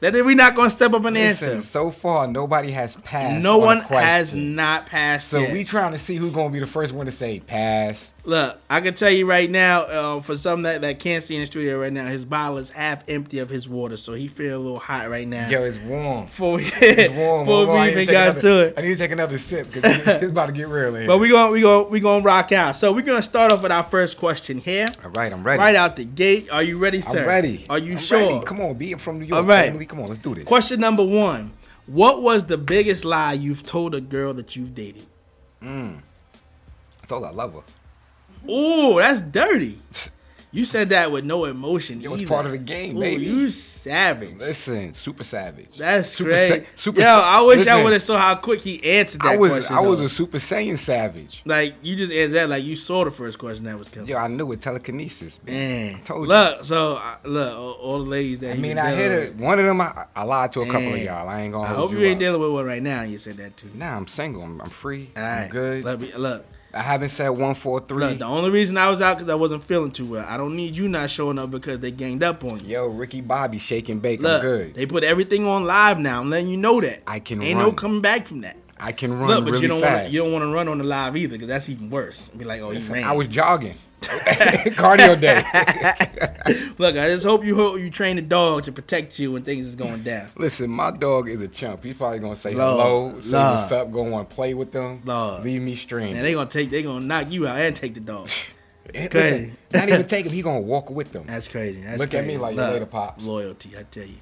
that we're not going to step up and Listen, answer. so far nobody has passed. No on one has not passed So yet. we trying to see who's gonna be the first one to say pass. Look, I can tell you right now, uh, for some that, that can't see in the studio right now, his bottle is half empty of his water, so he feeling a little hot right now. Yo, it's warm. Before we, It's warm. before we even got another- to it. I need to take another sip because it's about to get real in. But we going we going we to rock out. So we're going to start off with our first question here. All right, I'm ready. Right out the gate. Are you ready, sir? I'm ready. Are you I'm sure? ready. Come on, being from New York. All right. family. Come on, let's do this. Question number one. What was the biggest lie you've told a girl that you've dated? Mm. I told I love her. Ooh, that's dirty. You said that with no emotion. It was either. part of the game, Ooh, baby. You savage. Listen, super savage. That's super great. Sa- super Yo, I wish I would have saw how quick he answered that I was question. I was a super saiyan savage. like you just answered that like you saw the first question that was coming. Yo, I knew it telekinesis. Man, Man, told you. look, so look, all, all the ladies that I mean, I hit it. One of them, I, I lied to a couple of y'all. I ain't gonna I hold hope you, you ain't up. dealing with one right now. You said that too. Nah, I'm single. I'm, I'm free. All I'm right, good. Look, me- look, I haven't said one, four, three. look. The only reason I was out because I wasn't feeling too well. I don't need you not showing up because they ganged up on you. Yo, Ricky Bobby, shaking bake. Look, I'm good. they put everything on live now. I'm letting you know that. I can run Ain't no coming back from that. I can run Look, but really you don't want. You don't want to run on the live either because that's even worse. Be like, oh, you ran. I was jogging. Cardio day. Look, I just hope you hope you train the dog to protect you when things is going down. Listen, my dog is a chump. He's probably gonna say Lord, hello, say Lord. what's up, go on play with them, Lord. leave me stream. And they gonna take, they gonna knock you out and take the dog. Listen, crazy. Not even take him. He gonna walk with them. That's crazy. That's Look at me like, Love, later, pops. Loyalty, I tell you.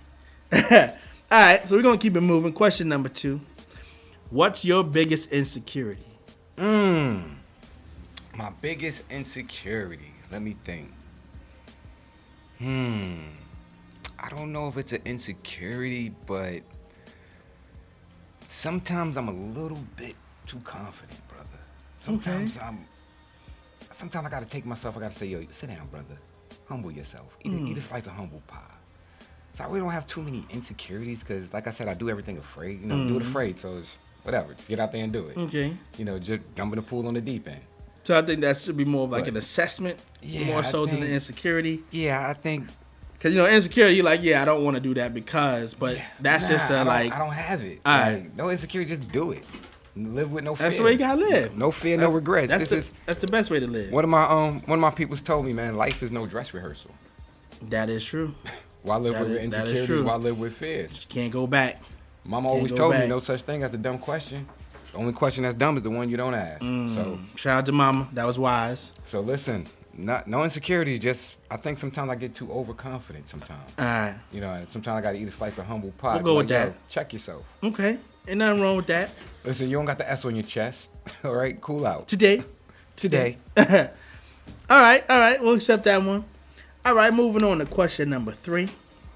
All right, so we're gonna keep it moving. Question number two: What's your biggest insecurity? Mm. My biggest insecurity. Let me think. Hmm. I don't know if it's an insecurity, but sometimes I'm a little bit too confident, brother. Sometimes I'm. Sometimes I gotta take myself. I gotta say, yo, sit down, brother. Humble yourself. Eat, a, eat a slice of humble pie. So I really don't have too many insecurities because, like I said, I do everything afraid. You know, do it afraid. So it's whatever. Just get out there and do it. Okay, You know, just jump in the pool on the deep end. So I think that should be more of like But- an assessment, Yeah, more I so than think- an insecurity. Yeah, I think Because you know, insecurity, you're like, yeah, I don't want to do that because, but that's Nah, just I uh, like, I don't have it. All Like, no insecurity, just do it. Live with no fear. that's the way you gotta live. No fear, no regrets. That's This the, is that's the best way to live. one of my um one of my people's told me, man, life is no dress rehearsal. That is true. Why live That with is- insecurities? Why live with fears? You can't go back. Mama always told back. me no such thing as a dumb question. The only question that's dumb is the one you don't ask. Mm. So Shout out to Mama. That was wise. so listen, not no insecurities. Just I think sometimes I get too overconfident. Sometimes All right. you know, sometimes I got to eat a slice of humble pie. We'll go like, with that. "Yo, Check yourself. Okay. Ain't nothing wrong with that. Listen, you don't got the S on your chest. All right, cool out. Today. Today. all right. All right. We'll accept that one. All right. Moving on to question number three.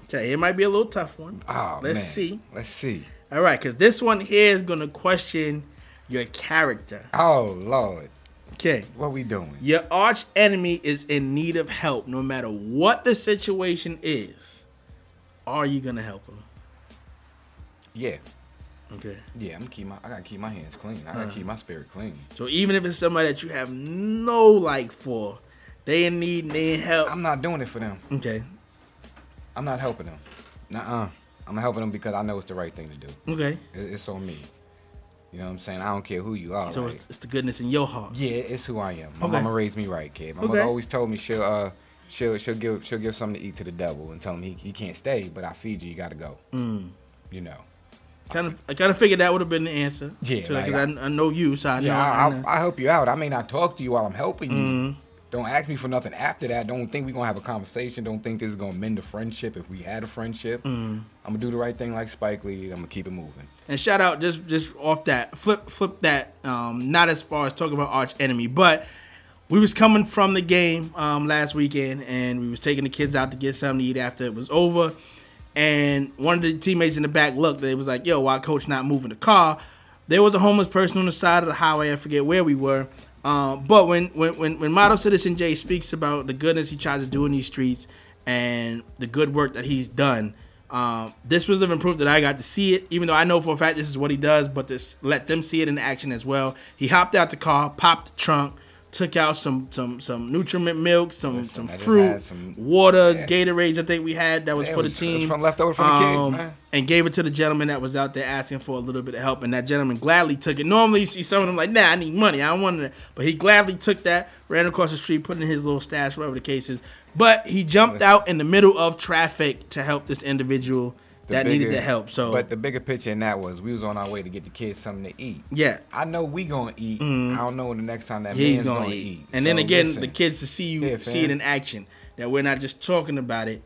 Okay. It might be a little tough one. Oh, Let's man. see. Let's see. All right. Because this one here is going to question your character. Oh Lord, Okay. what we doing? Your arch enemy is in need of help no matter what the situation is. Are you going to help him? Yeah, Okay. yeah. I'm keep my. I gotta keep my hands clean. I gotta Uh-huh. keep my spirit clean. So even if it's somebody that you have no like for, they in need they in help. I'm not doing it for them. Okay. I'm not helping them. Nuh-uh. I'm helping them because I know it's the right thing to do. Okay. It- It's on me. You know what I'm saying? I don't care who you are. So right? it's, it's the goodness in your heart. Yeah, it's who I am. My Okay. mama raised me right, kid. My Okay. mother always told me she'll uh she'll she'll give she'll give something to eat to the devil and tell him he, he can't stay, but I feed you, you gotta go. Mm. You know. Kind of, I kind of figured that would have been the answer. Yeah, because like, I, I know you, so I know. Yeah, I I. I, I help you out. I may not talk to you while I'm helping you. Mhm. Don't ask me for nothing after that. Don't think we're gonna have a conversation. Don't think this is gonna mend a friendship if we had a friendship. Mm. I'm gonna do the right thing like Spike Lee. I'm gonna keep it moving. And shout out just just off that flip flip that um not as far as talking about arch enemy, but we was coming from the game um last weekend and we was taking the kids out to get something to eat after it was over. And one of the teammates in the back looked and it was like, yo, why coach not moving the car? There was a homeless person on the side of the highway, I forget where we were. Um, but when, when when when Model Citizen J speaks about the goodness he tries to do in these streets and the good work that he's done, um, this was living proof that I got to see it, even though I know for a fact this is what he does, but to s- let them see it in action as well. He hopped out the car, popped the trunk, took out some some some nutriment milk, some Listen, some fruit, some- water, Yeah. Gatorades. I think we had that was for the was- team. from leftover from the kids. Um, and gave it to the gentleman that was out there asking for a little bit of help, and that gentleman gladly took it. Normally, you see some of them like, "Nah, I need money. I don't want it," but he gladly took that, ran across the street, put in his little stash, whatever the case is. But he jumped out in the middle of traffic to help this individual That needed bigger- the help. So, but the bigger picture in that was we was on our way to get the kids something to eat. yeah, I know we gonna eat. I don't know when the next time that he's man's gonna, gonna, eat. eat. And then again, listen, the kids to see you Yeah, see it in action. That we're not just talking about it.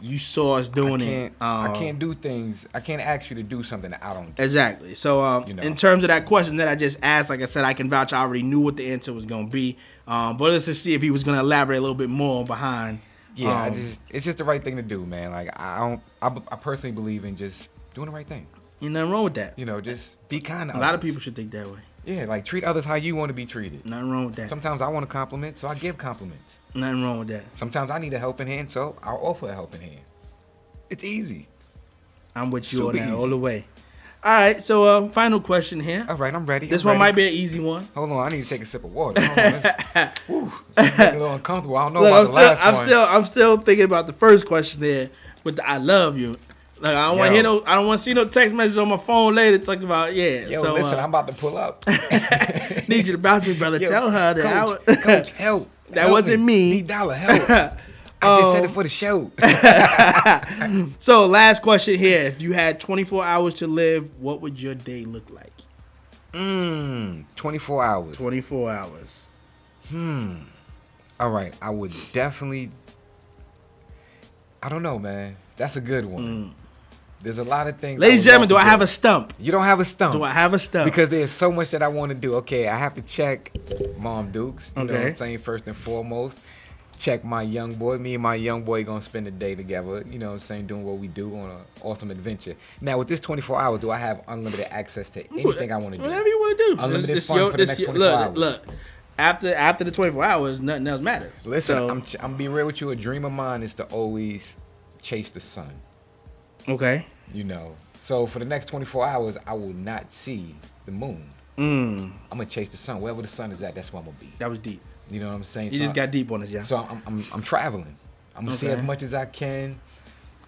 you saw us doing I it. can't, I um, can't do things. I can't ask you to do something that I don't do. Exactly. So, um, You know. in terms of that question that I just asked, like I said, I can vouch. I already knew what the answer was going to be. Um, but let's just see if he was going to elaborate a little bit more behind. Yeah, I um, just it's just the right thing to do, man. Like I don't, I, I personally believe in just doing the right thing. Ain't nothing wrong with that. You know, just be kind. To A lot of people should think that way. Yeah, like treat others how you want to be treated. Nothing wrong with that. Sometimes I want a compliment, so I give compliments. Nothing wrong with that. Sometimes I need a helping hand, so I'll offer a helping hand. It's easy. I'm with you on that easy. all the way. All right. So, uh, final question here. All right, I'm ready. This I'm one ready. might be an easy one. Hold on, I need to take a sip of water. Hold on, Whew, a little uncomfortable. I don't know Look, about I'm the still, last I'm one. still, I'm still thinking about the first question there with the "I love you." Like I don't want to hear no, I don't want to see no text message on my phone later talking about yeah. Yo, so listen, uh, I'm about to pull up. need you to bounce me, brother. Yo, Tell her that I coach, was, coach, help. That Help wasn't me. Need dollar help. I just said it Um, for the show. So last question here: If you had 24 hours to live, what would your day look like? Mmm, 24 hours. 24 hours. Hmm. All right, I would definitely. I don't know, man. That's a good one. There's a lot of things. Mm. Ladies and gentlemen, do I have a stump? You don't have a stump. Do I have a stump? Because there's so much that I want to do. Okay, I have to check Mom Dukes. You know what Okay. I'm saying? First and foremost. Check my young boy. Me and my young boy gonna spend the day together. You know what I'm saying? Doing what we do on an awesome adventure. Now with this 24 hours, do I have unlimited access to anything I want to do? Whatever you want to do. Unlimited It's- fun your- for the next your- 24 look, hours. Look, after after the 24 hours, nothing else matters. Listen, So- I'm I'm being real with you. A dream of mine is to always chase the sun. okay. You know. So for the next 24 hours, I will not see the moon. Mm, I'm gonna chase the sun. Wherever the sun is at, that's where I'm gonna be. that was deep. You know what I'm saying? You So just I- got deep on us, yeah. So I'm, I'm, I'm traveling. I'm gonna see as much as I can.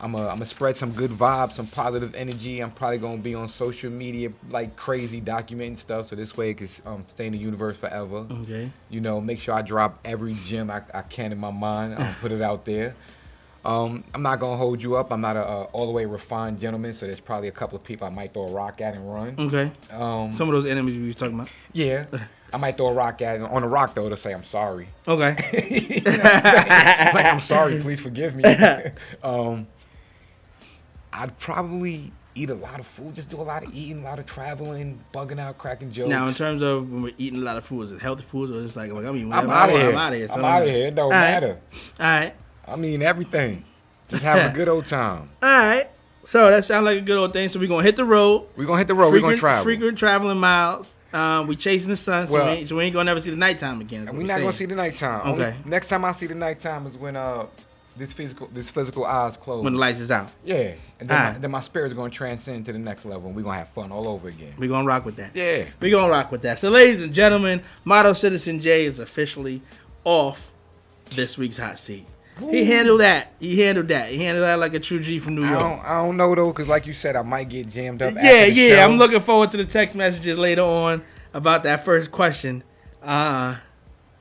I'm gonna, I'm gonna spread some good vibes, some positive energy. I'm probably gonna be on social media like crazy, documenting stuff. So this way it can um, stay in the universe forever. Okay. You know, make sure I drop every gem I, I can in my mind. I'll put it out there. Um, I'm not gonna hold you up. I'm not a, uh all the way refined gentleman, so there's probably a couple of people I might throw a rock at and run. Okay. Um, Some of those enemies we was talking about. yeah, I might throw a rock at on a rock though to say I'm sorry. Okay. like I'm sorry, please forgive me. um, I'd probably eat a lot of food, just do a lot of eating, a lot of traveling, bugging out, cracking jokes. now, in terms of when we're eating a lot of food, is it healthy food or is it like, like I mean, I'm out of here. I'm out of here. so I'm out of here. It don't All right. matter. All right. I mean everything. Just have a good old time. All right. So that sounds like a good old thing. So we're gonna hit the road. We're gonna hit the road. We're gonna travel. Frequent traveling miles. Um, we chasing the sun, so, Well- we ain't, so we ain't gonna never see the nighttime again. And we're not gonna see the nighttime. Only- Okay. next time I see the nighttime is when uh this physical this physical eyes close. when the lights is out. yeah, and then, my, Alright. then my spirit's gonna transcend to the next level, and we're gonna have fun all over again. We're gonna rock with that. Yeah. We're gonna rock with that. So, ladies and gentlemen, Model Citizen J is officially off this week's hot seat. He handled that. He handled that. He handled that like a true G from New I York. don't, I don't know though, cause like you said, I might get jammed up. Yeah, yeah. show. I'm looking forward to the text messages later on about that first question. Uh,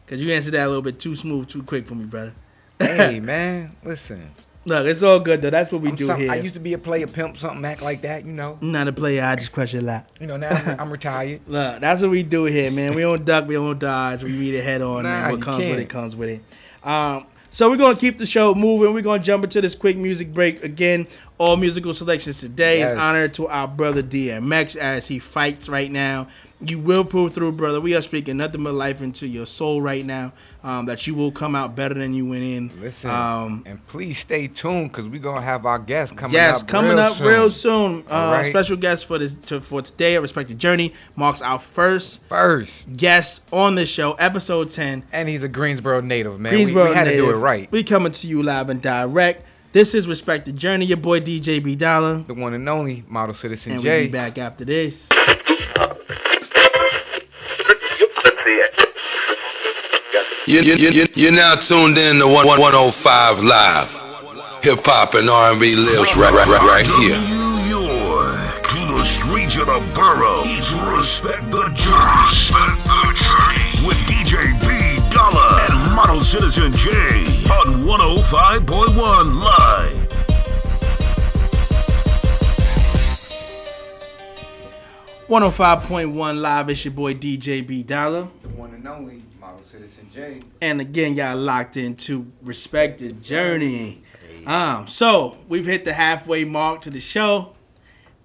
cause you answered that a little bit too smooth, too quick for me, brother. hey man, listen. Look, it's all good though. That's what we I'm do some- here. I used to be a player pimp, something act like that, you know. I'm not a player. I just question a lot. You know now I'm, I'm retired. Look, that's what we do here, man. We don't duck, we don't dodge. We meet it head on, Nah, man. What comes with can't. it comes with it. Um, so we're gonna keep the show moving. We're gonna jump into this quick music break again. All musical selections today is Yes. honored to our brother DMX as he fights right now. You will pull through, brother. We are speaking nothing but life into your soul right now. Um, that you will come out better than you went in. Listen, Um, and please stay tuned, cause we're gonna have our guests coming yes, up. coming real up soon. real soon. Uh, right. Special guest for this to, for today. A respected journey marks our first First, guest on this show, episode ten. and he's a Greensboro native, man. We- Greensboro we, had to do it right. We coming to you live and direct. This is Respect the Journey. Your boy DJ B Dollar, The one and only model citizen and J. we'll be back after this. You, you, you, you're now tuned in to 1- 105 Live. Hip hop and R&B lives right, right, right, right here. New York to the streets of the borough. It's Respect the Journey. Respect the Journey. With DJ B Dollar and Model Citizen J on 105.1 Live. One hundred five point one live. It's your boy DJ B Dollar, The one and only model citizen J. and again, y'all locked into Respect the Journey. Um, so we've hit the halfway mark to the show.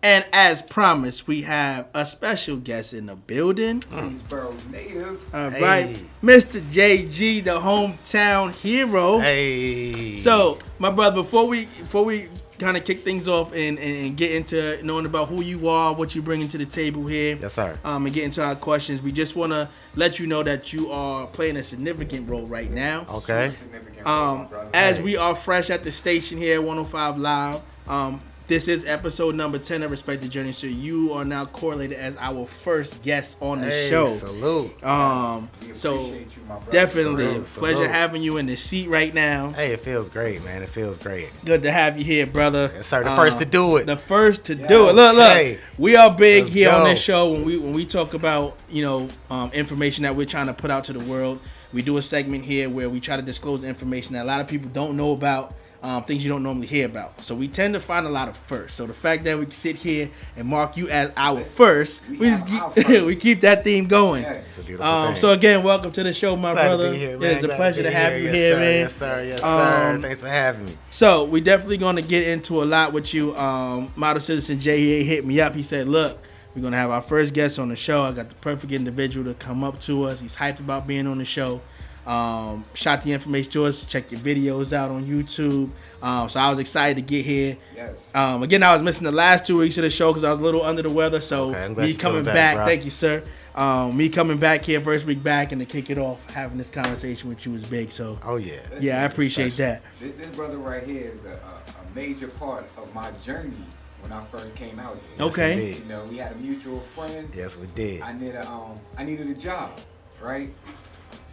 And as promised, we have a special guest in the building. Greensboro native. All Hey. right, Mr. JG, the hometown hero. Hey. So, my brother, before we before we kind of kick things off and, and, get into knowing about who you are, what you bring to the table here, Yes, sir. um, and get into our questions, we just want to let you know that you are playing a significant role right now. Okay. Significant role, my Um, as we are fresh at the station here, 105 Live. Um, this is episode number 10 of Respect the Journey, so you are now correlated as our first guest on the Hey, show. Salute. Um, so you, my definitely Salute, pleasure salute. having you in the seat right now. Hey, it feels great, man. It feels great. Good to have you here, brother. Yes, sir. The first to do it. The first to do it. Look, look. Okay. We are big Let's here on this show when we when we talk about you know um, information that we're trying to put out to the world. We do a segment here where we try to disclose information that a lot of people don't know about. Um, things you don't normally hear about. So we tend to find a lot of first. So the fact that we can sit here and mark you as our first, we we, just keep, we keep that theme going. Yes. It's a beautiful Um, so again, welcome to the show, my Glad brother. here, Yeah, it's a Glad pleasure to have you yes, here, sir. man. Yes, sir. Yes, sir. Um, Thanks for having me. So we definitely gonna get into a lot with you. Um, Model Citizen J hit me up. He said, "Look, we're gonna have our first guest on the show. I got the perfect individual to come up to us. He's hyped about being on the show. Um, shot the information to us. Check your videos out on YouTube. Um, so I was excited to get here. Yes. Um, again, I was missing the last two weeks of the show because I was a little under the weather. So Okay, me coming feeling back, thank you, sir. Um, me coming back here first week back and to kick it off, having this conversation with you is big. So Oh yeah. yeah, I appreciate special. that. This, this brother right here is a, a, a major part of my journey when I first came out here. Okay. indeed. You know, we had a mutual friend. Yes, we did. I need a um I needed a job, right?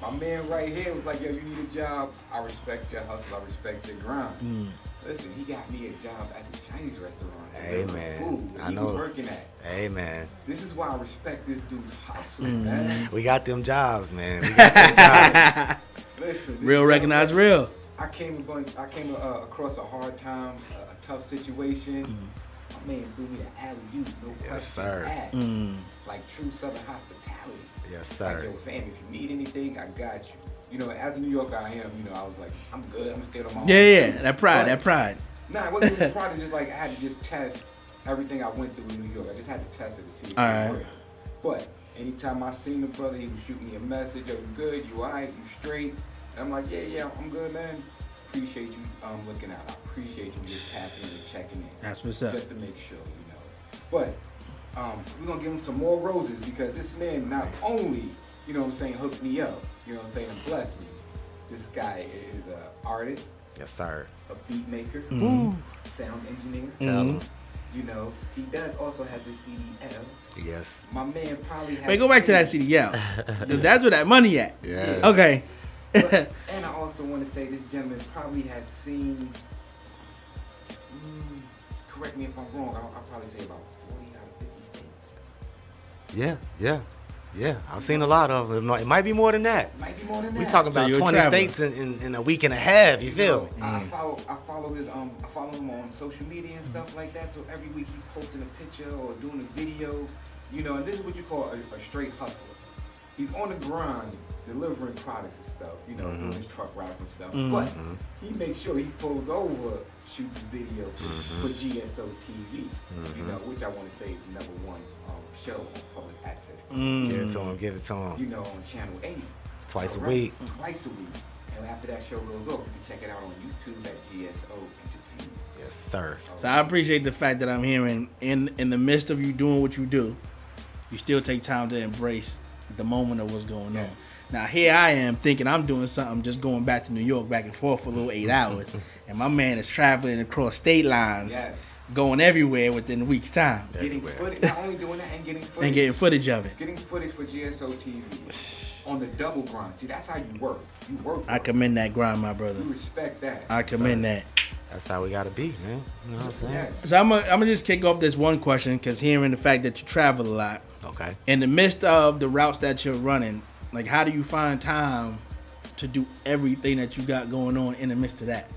My man right here was like, yo, you need a job. I respect your hustle. I respect your grind. Mm. Listen, he got me a job at the Chinese restaurant. Hey, man. Food that I he know. was working at. Hey man, This is why I respect this dude's hustle, Mm. man. we got them jobs, man. We got them jobs. Listen, Real is- recognize real. I came a bunch, I came uh, across a hard time, a, a tough situation. My man threw me an alley oop, no Yes, questions sir. Mm. Like true Southern hospitality. Yes, Like, yo, sir. fam, if you need anything, I got you. You know, as a New Yorker I am, you know, I was like, I'm good. I'm staying on my own. Yeah, yeah, that pride, But- that pride. Nah, it wasn't really pride. It's just like I had to just test everything I went through in New York. I just had to test it to see if All it right. worked. But anytime I seen the brother, he would shoot me a message. Yo, you good? You alright? You straight? And I'm like, yeah, yeah, I'm good, man. Appreciate you um, looking out. I appreciate you just tapping in and checking in. That's what's up. Just to make sure, you know. But um, we're gonna give him some more roses because this man not only, you know what I'm saying, hooked me up, you know what I'm saying, and blessed me. This guy is an artist, Yes, sir. a beat maker, Mm-hmm. sound engineer. Tell them. You know, he does also has his CDL. Yes. My man probably has. Wait, go back to that seen- CDL. 'Cause that's where that money at. Yes. Okay. But- and I also want to say this gentleman probably has seen. Mm, correct me if I'm wrong. I'll, I'll probably say about Yeah. Yeah. Yeah. I've seen a lot of them. It might, be more than that. Might be more than that. We talking So about you're 20 traveler. states in, in, in a week and a half. You feel? know, I follow I follow his um I follow him on social media and stuff like that. So every week he's posting a picture or doing a video, you know. And this is what you call a, a straight hustler. He's on the grind, delivering products and stuff, you know, doing his truck routes and stuff. Mhm. But he makes sure he pulls over, shoots a video for GSO TV, you know, which I want to say is the number one um, show on public access. TV, Give it Mm. to him. Give it to him. You know, on Channel 8. Twice a Correct. week. Twice a week. And after that show goes off, you can check it out on YouTube at GSO Entertainment. Yes, sir. So I appreciate the fact that I'm hearing in in the midst of you doing what you do, you still take time to embrace the moment of what's going on. Now here I am thinking I'm doing something, just going back to New York, back and forth for a little eight hours, and my man is traveling across state lines, Yes. going everywhere within a week's time, Getting footage, not only doing that and getting footage. and getting footage of it. getting footage for GSO TV on the double grind. See, that's how you work. You work. I commend that grind, my brother. You respect that. I commend that. That's how we gotta be, man. You know what I'm saying? Yes. So I'm gonna I'm gonna just kick off this one question because hearing the fact that you travel a lot, Okay. in the midst of the routes that you're running, like how do you find time to do everything that you got going on in the midst of that?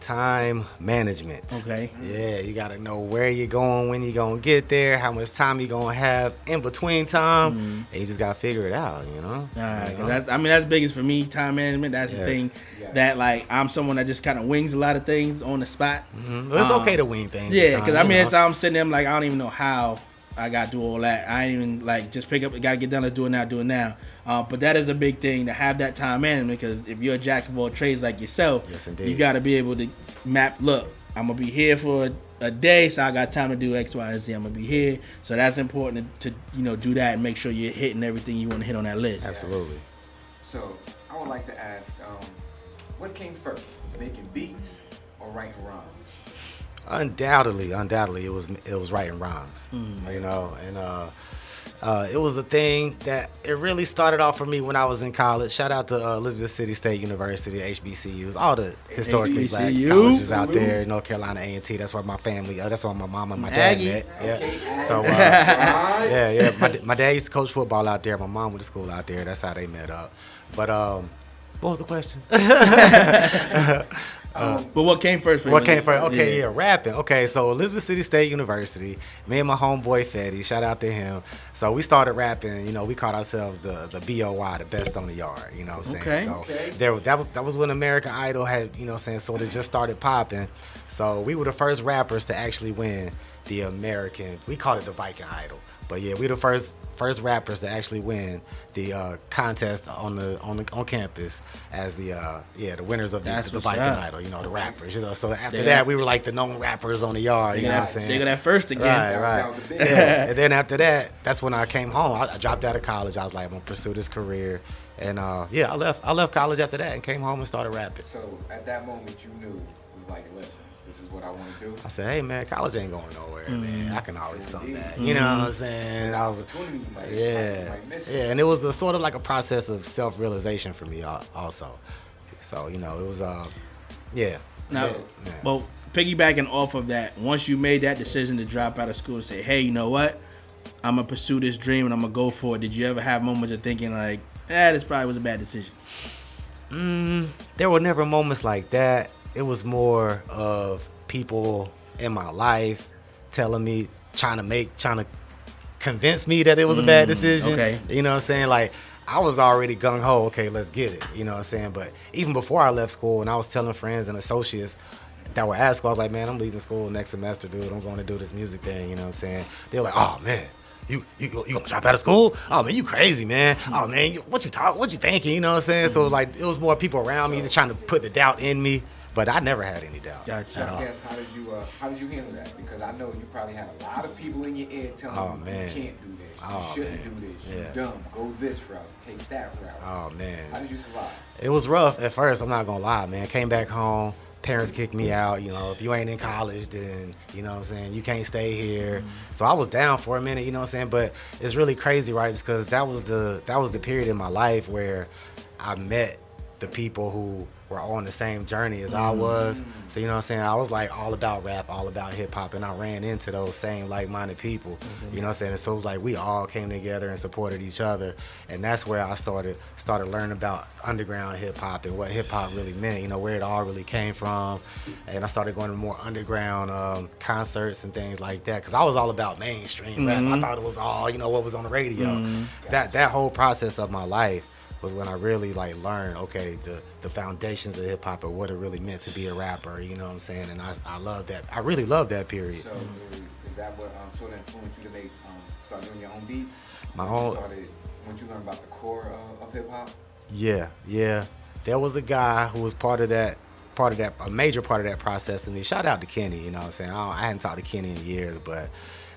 time management. Okay. Yeah, you gotta know where you're going, when you're gonna get there, how much time you're gonna have in between time, and you just gotta figure it out. You know. Mm-hmm. All right, You know? that's, I mean that's biggest for me. Time management. That's the Yes. thing that like I'm someone that just kind of wings a lot of things on the spot. Mhm. It's Um, okay to wing things. Yeah, because I mean, it's. I'm sitting there, I'm like, I don't even know how I got to do all that. I ain't even like just pick up, gotta get done, let's do it now, do it now. Uh, but that is a big thing to have that time management because if you're a jack of all trades like yourself, Yes, you got to be able to map. Look, I'm gonna be here for a, a day, so I got time to do X, Y, and Z. I'm gonna be here, so that's important to you know do that and make sure you're hitting everything you want to hit on that list. Absolutely. So I would like to ask, um, what came first, making beats or writing rhymes? Undoubtedly, undoubtedly, it was it was writing rhymes. Mm. You know, and uh, uh, it was a thing that it really started off for me when I was in college. Shout out to uh, Elizabeth City State University, HBCUs, all the historically black HBCU. colleges out there, North Carolina A and T. That's where my family. Uh, that's where my mom and my dad Aggies. met. Yeah. So uh, yeah, yeah. My, my dad used to coach football out there. My mom went to school out there. That's how they met up. But um, what was the question? Um, but what came first? For What you? came first? Okay, yeah. rapping. Okay, so Elizabeth City State University, me and my homeboy Fetty, shout out to him. So we started rapping. You know, we called ourselves the the BOY, the best on the yard. You know what I'm saying? Okay. So Okay. there, that was that was when American Idol had, you know, saying, sort of just started popping. So we were the first rappers to actually win the American. We called it the Viking Idol, but yeah, we the first first rappers to actually win the uh, contest on the on the on campus as the uh, yeah the winners of the, That's the Viking up. Idol. You know, the rappers. You know, so after They that we were like the known rappers on the yard. They You know what I'm saying? they got that first again. Right, right. was the big Yeah. and then after that, that's when I came home. I, I dropped out of college. I was like, I'm gonna pursue this career. And uh, yeah, I left. I left college after that and came home and started rapping. So at that moment, you knew it was like, listen, this is what I want to do. I said, hey man, college ain't going nowhere, Mm-hmm. man. I can always come back. You know what I'm saying? I was, Opportunity you yeah, might, might yeah, and it was a sort of like a process of self-realization for me also. So you know, it was uh, yeah. Now, yeah, yeah. well, piggybacking off of that, once you made that decision to drop out of school and say, "Hey, you know what? I'm gonna pursue this dream and I'm gonna go for it." Did you ever have moments of thinking like, "Eh, this probably was a bad decision"? Mm, there were never moments like that. It was more of people in my life telling me, trying to make, trying to convince me that it was a bad mm, decision. okay. You know what I'm saying? Like, I was already gung ho, okay, let's get it. You know what I'm saying? But even before I left school, and I was telling friends and associates that were at school, I was like, man, I'm leaving school next semester, dude. I'm going to do this music thing. You know what I'm saying? They were like, oh, man. You, you you gonna drop out of school? Oh man, you crazy man! Oh man, you, what you talk? What you thinking? You know what I'm saying? So mm-hmm. like, it was more people around me just trying to put the doubt in me, but I never had any doubt. Gotcha. at all. I guess how did you uh, how did you handle that? Because I know you probably had a lot of people in your ear telling Oh, you man. you can't do this, Oh, you shouldn't man. do this, Yeah. you're dumb, go this route, take that route. Oh man, How did you survive? It was rough at first. I'm not gonna lie, man. Came back home, parents kicked me out. You know, if you ain't in college, then you know what I'm saying you can't stay here. So I was down for a minute. You know what I'm saying? But it's really crazy, right? Because that was the that was the period in my life where I met the people who were on the same journey as I mm. was. So you know what I'm saying? I was like all about rap, all about hip hop, and I ran into those same like-minded people. Mm-hmm. You know what I'm saying? And so it was like we all came together and supported each other, and that's where I started started learning about underground hip hop and what hip hop really meant. You know where it all really came from, and I started going to more underground um, concerts and things like that because I was all about mainstream rap. I mm-hmm. thought it was all you know what was on the radio. Mm-hmm. That that whole process of my life was when I really like learned, okay, the the foundations of hip hop and what it really meant to be a rapper. You know what I'm saying? And I I love that. I really love that period. So is that what um, sort of influenced you to make um, start doing your own beats? My own- Started, once you learned about the core of, of hip hop. Yeah, yeah. There was a guy who was part of that, part of that, a major part of that process. And me, shout out to Kenny. You know what I'm saying? I, I hadn't talked to Kenny in years, but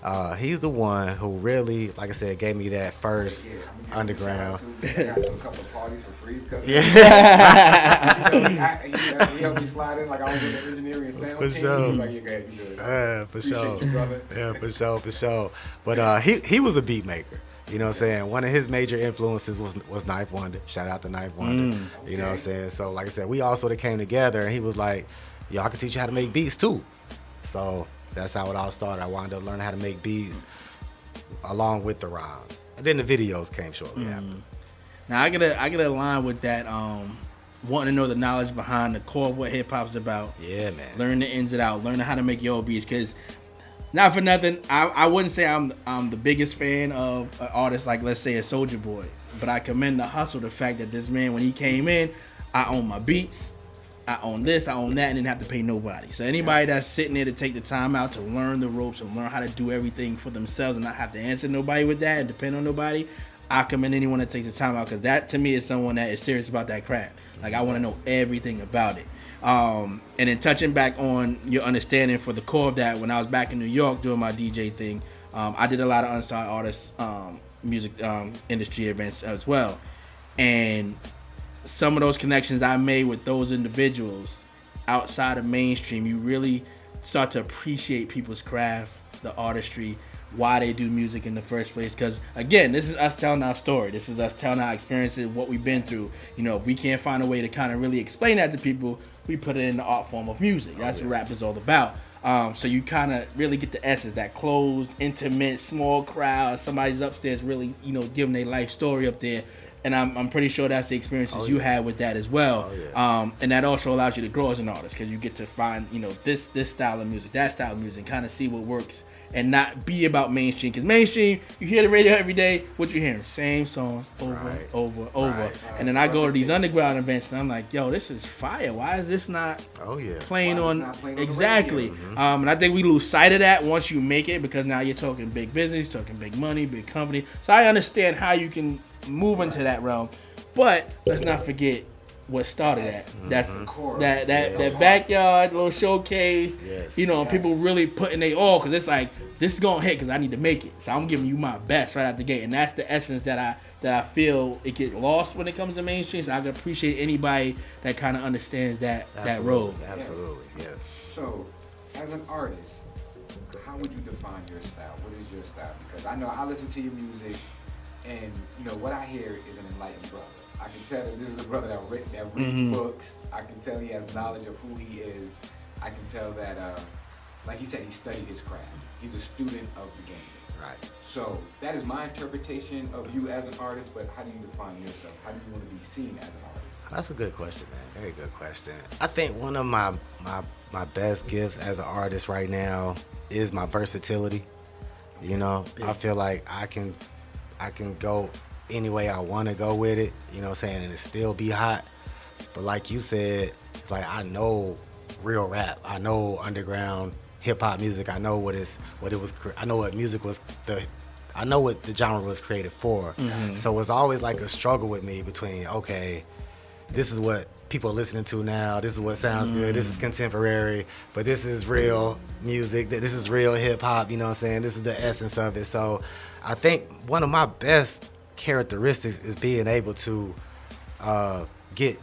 uh, he's the one who really, like I said, gave me that first Yeah, I'm underground. give you a shout out, too. I got to a couple of parties for free because Yeah. you know, I, he, he helped me slide in like I was in the engineering and sound For team. sure. Like, yeah, go you good. Yeah, for Appreciate sure. you, brother. Yeah, for sure, for sure. But uh, he he was a beat maker. You know what I'm saying? One of his major influences was was 9th Wonder. Shout out to 9th Wonder. You know what I'm saying? So like I said, we all sort of came together and he was like, Yo, I can teach you how to make beats too. So that's how it all started. I wound up learning how to make beats along with the rhymes. And then the videos came shortly after. Now I gotta I gotta align with that. Um, wanting to know the knowledge behind the core of what hip hop's about. Yeah, man. Learn the ins and out. Learn how to make your beats. Cause not for nothing, I, I wouldn't say I'm I'm the biggest fan of an artist like let's say a Soulja Boy, but I commend the hustle. The fact that this man when he came in, I own my beats. I own this, I own that, and didn't have to pay nobody. So anybody that's sitting there to take the time out to learn the ropes and learn how to do everything for themselves and not have to answer nobody with that and depend on nobody, I commend anyone that takes the time out because that to me is someone that is serious about that craft. Like I want to know everything about it. Um, and then touching back on your understanding for the core of that, when I was back in New York doing my DJ thing, um, I did a lot of unsigned artists um, music um, industry events as well, and some of those connections I made with those individuals outside of mainstream, you really start to appreciate people's craft, the artistry, why they do music in the first place. Because again, this is us telling our story. This is us telling our experiences, what we've been through. You know, if we can't find a way to kind of really explain that to people, we put it in the art form of music. That's what rap is all about. Um, so you kind of really get the essence, that closed, intimate, small crowd. Somebody's upstairs really, you know, giving their life story up there. And I'm, I'm pretty sure that's the experiences Oh, you had with that as well. Oh, yeah. Um, and that also allows you to grow as an artist because you get to find, you know, this this style of music, that style of music, kind of see what works and not be about mainstream. Because mainstream, you hear the radio every day, what you hearing? Same songs over, Right. over, over. Right. And then I go to these underground events and I'm like, yo, this is fire. Why is this not Oh yeah. playing on not playing on the exactly? radio? Um, and I think we lose sight of that once you make it because now you're talking big business, talking big money, big company. So I understand how you can move into that realm, but let's not forget what started that. Mm-hmm. That's core. that that Yes. that backyard little showcase. Yes. You know, and people really putting they all because it's like this is gonna hit because I need to make it. So I'm giving you my best right out the gate, and that's the essence that I that I feel it get lost when it comes to mainstream. So I can appreciate anybody that kind of understands that that role. Absolutely. yes. Yeah. So, as an artist, how would you define your style? What is your style? Because I know I listen to your music, and you know what I hear is an enlightened brother. I can tell that this is a brother that read that reads Mhm. books. I can tell he has knowledge of who he is. I can tell that, uh, like he said, he studied his craft. He's a student of the game. Right. So that is my interpretation of you as an artist. But how do you define yourself? How do you want to be seen as an artist? That's a good question, man. Very good question. I think one of my my my best gifts as an artist right now is my versatility. You know, I feel like I can I can go any way I want to go with it. You know, what I'm saying, and it still be hot. But like you said, it's like I know real rap. I know underground hip hop music. I know what is what it was. I know what music was the. I know what the genre was created for. Mm-hmm. So it's always like a struggle with me between okay, this is what people are listening to now. This is what sounds good. This is mm. contemporary, but this is real music. This is real hip hop. You know what I'm saying? This is the essence of it. So I think one of my best characteristics is being able to uh, get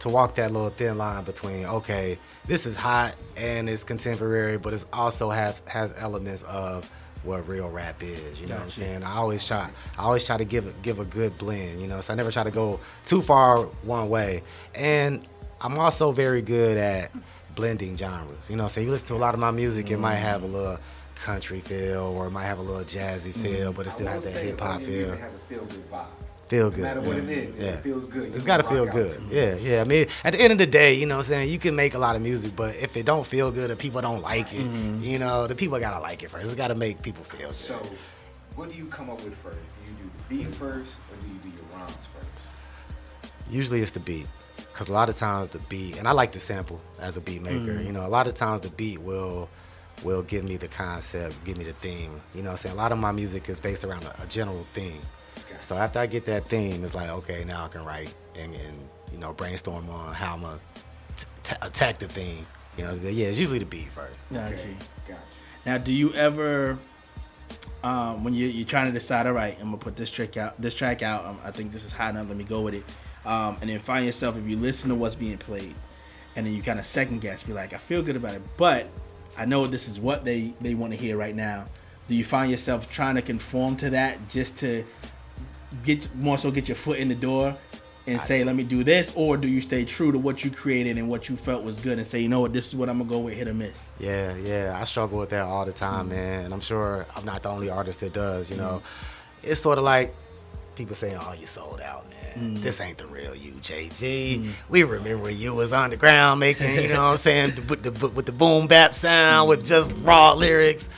to walk that little thin line between okay, this is hot and it's contemporary, but it also has has elements of what real rap is. You know what I'm saying? I always try I always try to give a, give a good blend. You know, so I never try to go too far one way. And I'm also very good at blending genres. You know, so you listen to a lot of my music, it might have a little country feel or it might have a little jazzy feel, but it still have that hip hop all your music feel. feel good vibe. Feel No good. matter what yeah. it is, yeah. it feels good. It's You got to feel out good. Yeah, yeah. I mean, at the end of the day, you know what I'm saying? You can make a lot of music, but if it don't feel good or people don't like it, Mm-hmm. you know, the people got to like it first. It's got to make people feel good. So, what do you come up with first? Do you do the beat first, or do you do your rhymes first? Usually it's the beat. Because a lot of times the beat, and I like to sample as a beat maker, Mm. you know, a lot of times the beat will will give me the concept, give me the theme. You know what I'm saying? A lot of my music is based around a, a general theme. So after I get that theme, it's like, okay, now I can write and, and you know, brainstorm on how I'm going to attack the theme. You know, but yeah, it's usually the beat first. Gotcha. Okay, gotcha. Now, do you ever, um, when you, you're trying to decide, all right, I'm gonna put this track out, this track out. Um, I think this is high enough. Let me go with it. Um, and then find yourself if you listen to what's being played, and then you kind of second guess, be like, I feel good about it, but I know this is what they they want to hear right now. Do you find yourself trying to conform to that just to get more so get your foot in the door and say, let me do this, or do you stay true to what you created and what you felt was good and say, you know what, this is what I'm gonna go with, hit or miss. Yeah, yeah, I struggle with that all the time, Mm-hmm. man. And I'm sure I'm not the only artist that does. You know, it's sort of like people saying, "Oh, you sold out, man. Mm. This ain't the real you, JG. We remember when you was underground making, you know what I'm saying, with the with the boom bap sound, with just raw lyrics."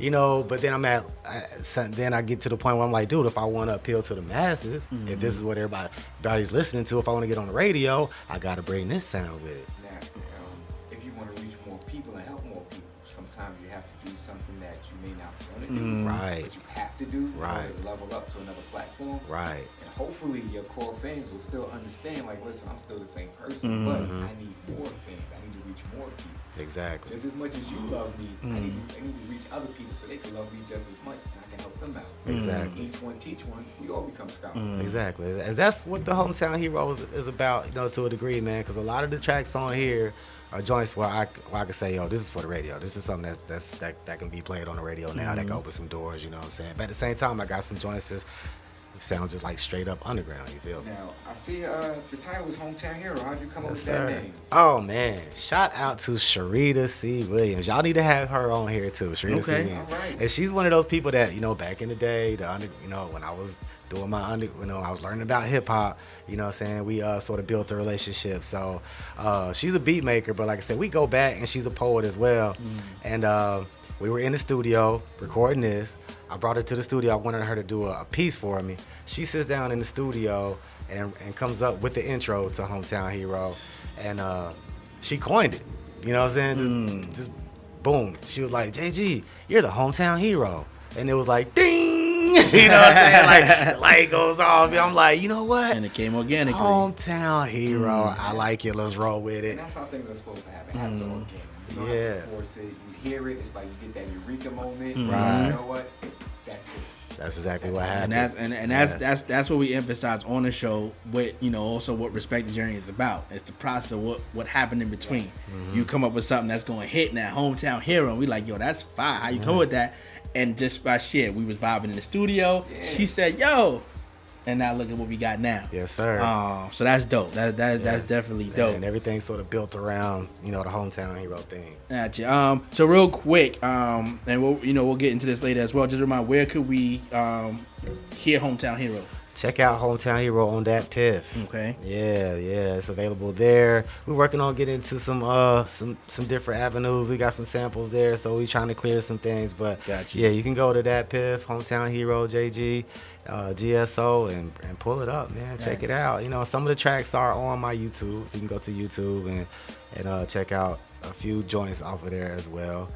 You know, but then I'm at, I, then I get to the point where I'm like, dude, if I want to appeal to the masses, if this is what everybody, everybody's listening to, if I want to get on the radio, I got to bring this sound with it. Now, um, if you want to reach more people and help more people, sometimes you have to do something that you may not want to do, Mm. Right. But you have to do Right. to level up to another platform. Right. Hopefully your core fans will still understand, like, listen, I'm still the same person, Mhm. but I need more fans. I need to reach more people. Exactly. Just as much as you love me, I, Mm. need to, I need to reach other people so they can love me just as much, and I can help them out. Exactly. Each one teach one. We all become scholars. Mm. Exactly, and that's what the hometown hero is, about, you know, to a degree, man. Because a lot of the tracks on here are joints where I, where I can say, yo, this is for the radio. This is something that's that's that, that can be played on the radio now. That can Mhm. open some doors, you know what I'm saying. But at the same time, I got some joints that sound just like straight up underground. You feel me? Now, I see uh, the title was Hometown Hero. How'd you come up Yes, with that name? Oh man! Shout out to Sharita C. Williams. Y'all need to have her on here too. Sharita C. Williams. All right. And she's one of those people that you know back in the day, the under, you know when I was doing my under, you know I was learning about hip hop. You know, what I'm saying we uh, sort of built a relationship. So uh, she's a beat maker, but like I said, we go back, and she's a poet as well. And uh, we were in the studio recording this. I brought her to the studio. I wanted her to do a, a piece for me. She sits down in the studio and, and comes up with the intro to Hometown Hero, and uh, she coined it. You know what I'm saying? Just, just boom. She was like, JG, you're the hometown hero. And it was like, ding. You know what I'm saying? Like, the light goes off. I'm like, you know what? And it came organically. Hometown hero. Mm. I like it. Let's roll with it. And that's how things are supposed to happen. Happen Mm. organic. You don't Yeah. have to force it. You hear it. It's like you get that eureka moment. Mhm. Right. You know what? That's it. That's exactly what happened. and that's and, and that's Yeah. that's that's what we emphasize on the show What you know also what respect the journey is about it's the process of what what happened in between Mm-hmm. you come up with something that's going to hit in that hometown hero and we like yo that's fire how you come with that and just by shit we was vibing in the studio she said yo and now look at what we got now Yes, sir. um so that's dope that, that that's definitely dope And everything's sort of built around, you know, the hometown hero thing. Gotcha. Um, so real quick, um, and we'll you know we'll get into this later as well. Just remind, where could we um hear Hometown Hero? Check out Hometown Hero on DatPiff. Okay. Yeah, yeah, it's available there. We're working on getting into some uh some some different avenues. We got some samples there, so we trying to clear some things. But Gotcha. yeah, you can go to DatPiff, Hometown Hero, JG, uh, GSO, and and pull it up, man. Check it out. You know, some of the tracks are on my YouTube, so you can go to YouTube and and uh, check out a few joints off of there as well.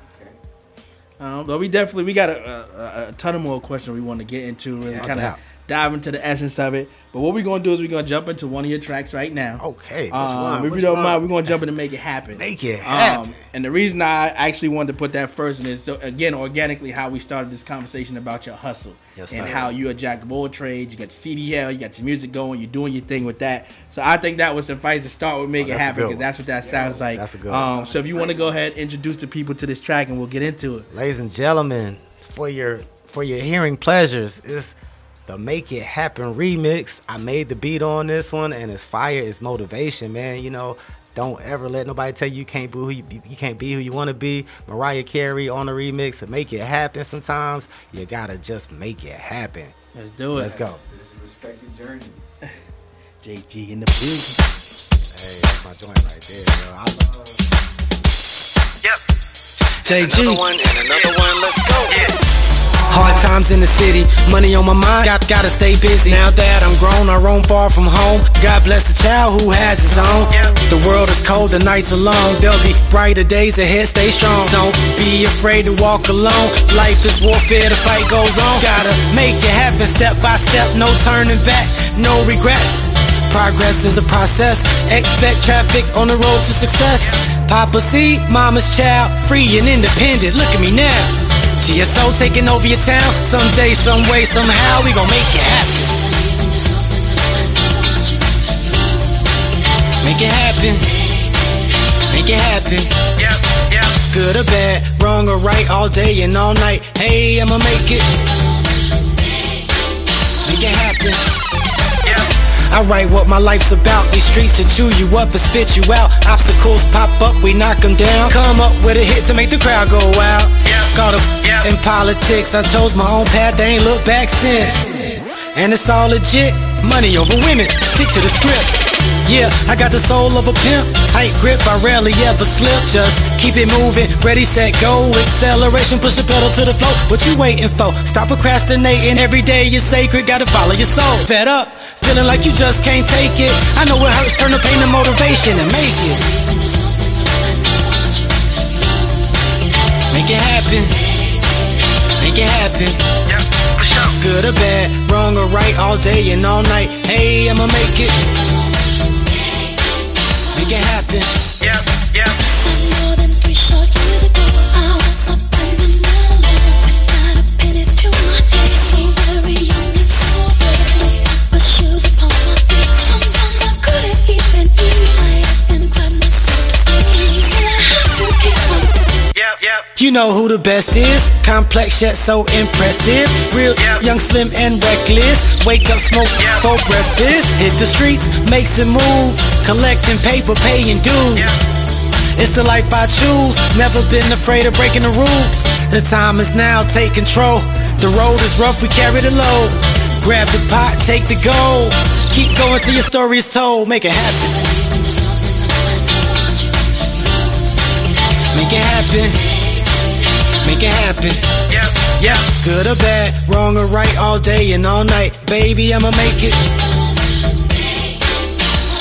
Um, but we definitely we got a, a, a ton of more questions we want to get into, really kind of. Dive into the essence of it. But what we're gonna do is we're gonna jump into one of your tracks right now. Okay, Um, if you don't mind, we're gonna jump in and make it happen. Make it Um, happen. and the reason I actually wanted to put that first is so again organically how we started this conversation about your hustle Yes, and how you're a jack of all trades. You got your CDL, you got your music going, you're doing your thing with that. So I think that would suffice to start with make Oh, it happen because that's what that sounds like. That's a good Um, one. so if you want to go ahead introduce the people to this track and we'll get into it. Ladies and gentlemen, for your for your hearing pleasures, is the Make It Happen remix. I made the beat on this one, and it's fire. It's motivation, man. You know, don't ever let nobody tell you you can't be who you, you can't be who you want to be. Mariah Carey on the remix. Make it happen. Sometimes you gotta just make it happen. Let's do it. Let's go. This respect your journey. JG in the building. Hey, that's my joint right there, yo. I love. Yep. JG. Another one and another one, let's go. Hard times in the city, money on my mind, got, gotta stay busy. Now that I'm grown, I roam far from home. God bless the child who has his own. The world is cold, the nights are long. There'll be brighter days ahead, stay strong. Don't be afraid to walk alone. Life is warfare, the fight goes on. Gotta make it happen step by step, no turning back, no regrets. Progress is a process. Expect traffic on the road to success. Papa C, mama's child, free and independent. Look at me now. GSO taking over your town. Someday, some way, somehow, we gon' make it happen. Make it happen. Make it happen. Good or bad, wrong or right, all day and all night. Hey, I'ma make it. Make it happen. I write what my life's about. These streets to chew you up and spit you out. Obstacles pop up, we knock them down. Come up with a hit to make the crowd go wild. In politics, I chose my own path, they ain't looked back since. And it's all legit, money over women, stick to the script. Yeah, I got the soul of a pimp, tight grip, I rarely ever slip. Just keep it moving, ready, set, go. Acceleration, push the pedal to the floor. What you waiting for? Stop procrastinating. Every day is sacred, gotta follow your soul. Fed up, feeling like you just can't take it. I know it hurts, turn the pain to motivation and make it. Make it happen. Make it happen. Good or bad, wrong or right, all day and all night. Hey, I'ma make it. Make it happen. Yep, yep. You know who the best is. Complex yet so impressive. Real young, slim, and reckless. Wake up, smoke for breakfast. Hit the streets, make some moves. Collecting paper, paying dues. It's the life I choose. Never been afraid of breaking the rules. The time is now, take control. The road is rough, we carry the load. Grab the pot, take the gold. Keep going till your story is told. Make it happen. Make it happen. Make it happen. Yeah, yeah. Good or bad, wrong or right, all day and all night. Baby, I'ma make it.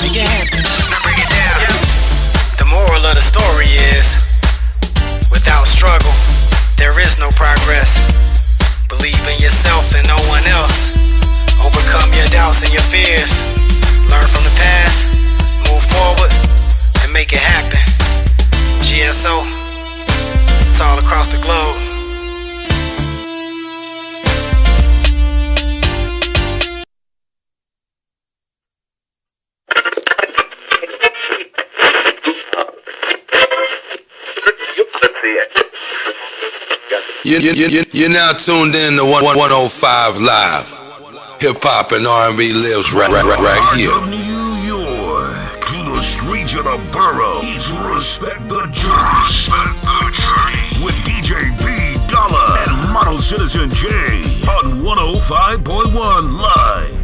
Make it happen. Now Break it down. The moral of the story is without struggle, there is no progress. Believe in yourself and no one else. Overcome your doubts and your fears. Learn from the past, move forward, and make it happen. GSO, all across the globe. You, you, you, you're now tuned in to 105 Live. Hip hop and R&B lives right, right, right, right here. Out New York to the streets of the borough. It's Respect the Journey. Citizen J on 105.1 Live.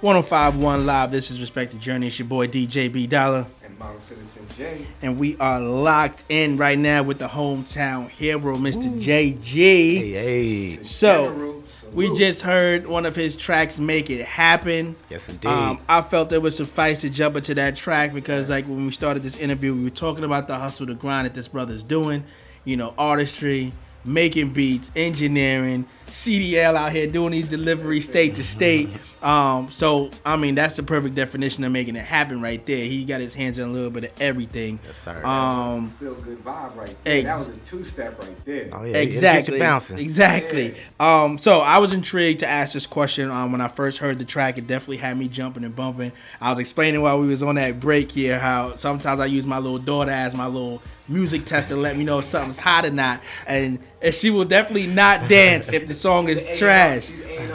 One hundred five one live. This is Respect the Journey. It's your boy DJ B Dollar. And Model Citizen J. And we are locked in right now with the hometown hero, Mr. JG. Hey, hey. So General, we salute. just heard one of his tracks, "Make It Happen." Yes, indeed. Um, I felt it would suffice to jump into that track because, like, when we started this interview, we were talking about the hustle, the grind that this brother's doing. You know, artistry, making beats, engineering, CDL out here doing these deliveries state to state. Um, so I mean, that's the perfect definition of making it happen right there. He got his hands in a little bit of everything. Yes, sir. Um, Feel good vibe right there. That was a two step right there. Oh, yeah. it gets you exactly bouncing. exactly um so i was intrigued to ask this question um when i first heard the track it definitely had me jumping and bumping i was explaining while we was on that break here how sometimes i use my little daughter as my little music tester to let me know if something's hot or not and, and she will definitely not dance if the song is trash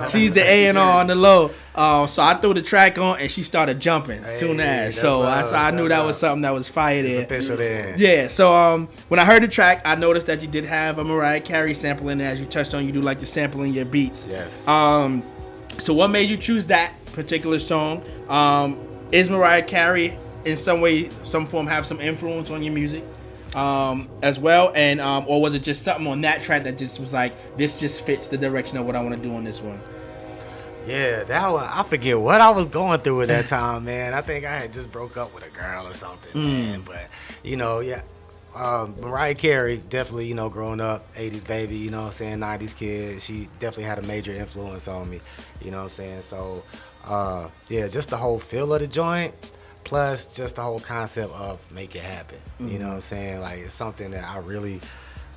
she's the a and r on the low um, so I threw the track on and she started jumping soon as. that's So I, so I knew that's that was something that was fire there. official then. Yeah, so um, when I heard the track, I noticed that you did have a Mariah Carey sample in there. As you touched on, you do like to sample in your beats. Yes. Um, so what made you choose that particular song? Um, is Mariah Carey in some way, some form, have some influence on your music? Um, as well, and um, or was it just something on that track that just was like this just fits the direction of what I want to do on this one? Yeah, that one. I forget what I was going through at that time, man. I think I had just broke up with a girl or something, man. But you know, yeah. Um, Mariah Carey, definitely, you know, growing up, 80s baby, you know what I'm saying, 90s kid, she definitely had a major influence on me, you know what I'm saying? So, uh, yeah, just the whole feel of the joint, plus just the whole concept of make it happen, you know mm-hmm. what I'm saying? Like, it's something that I really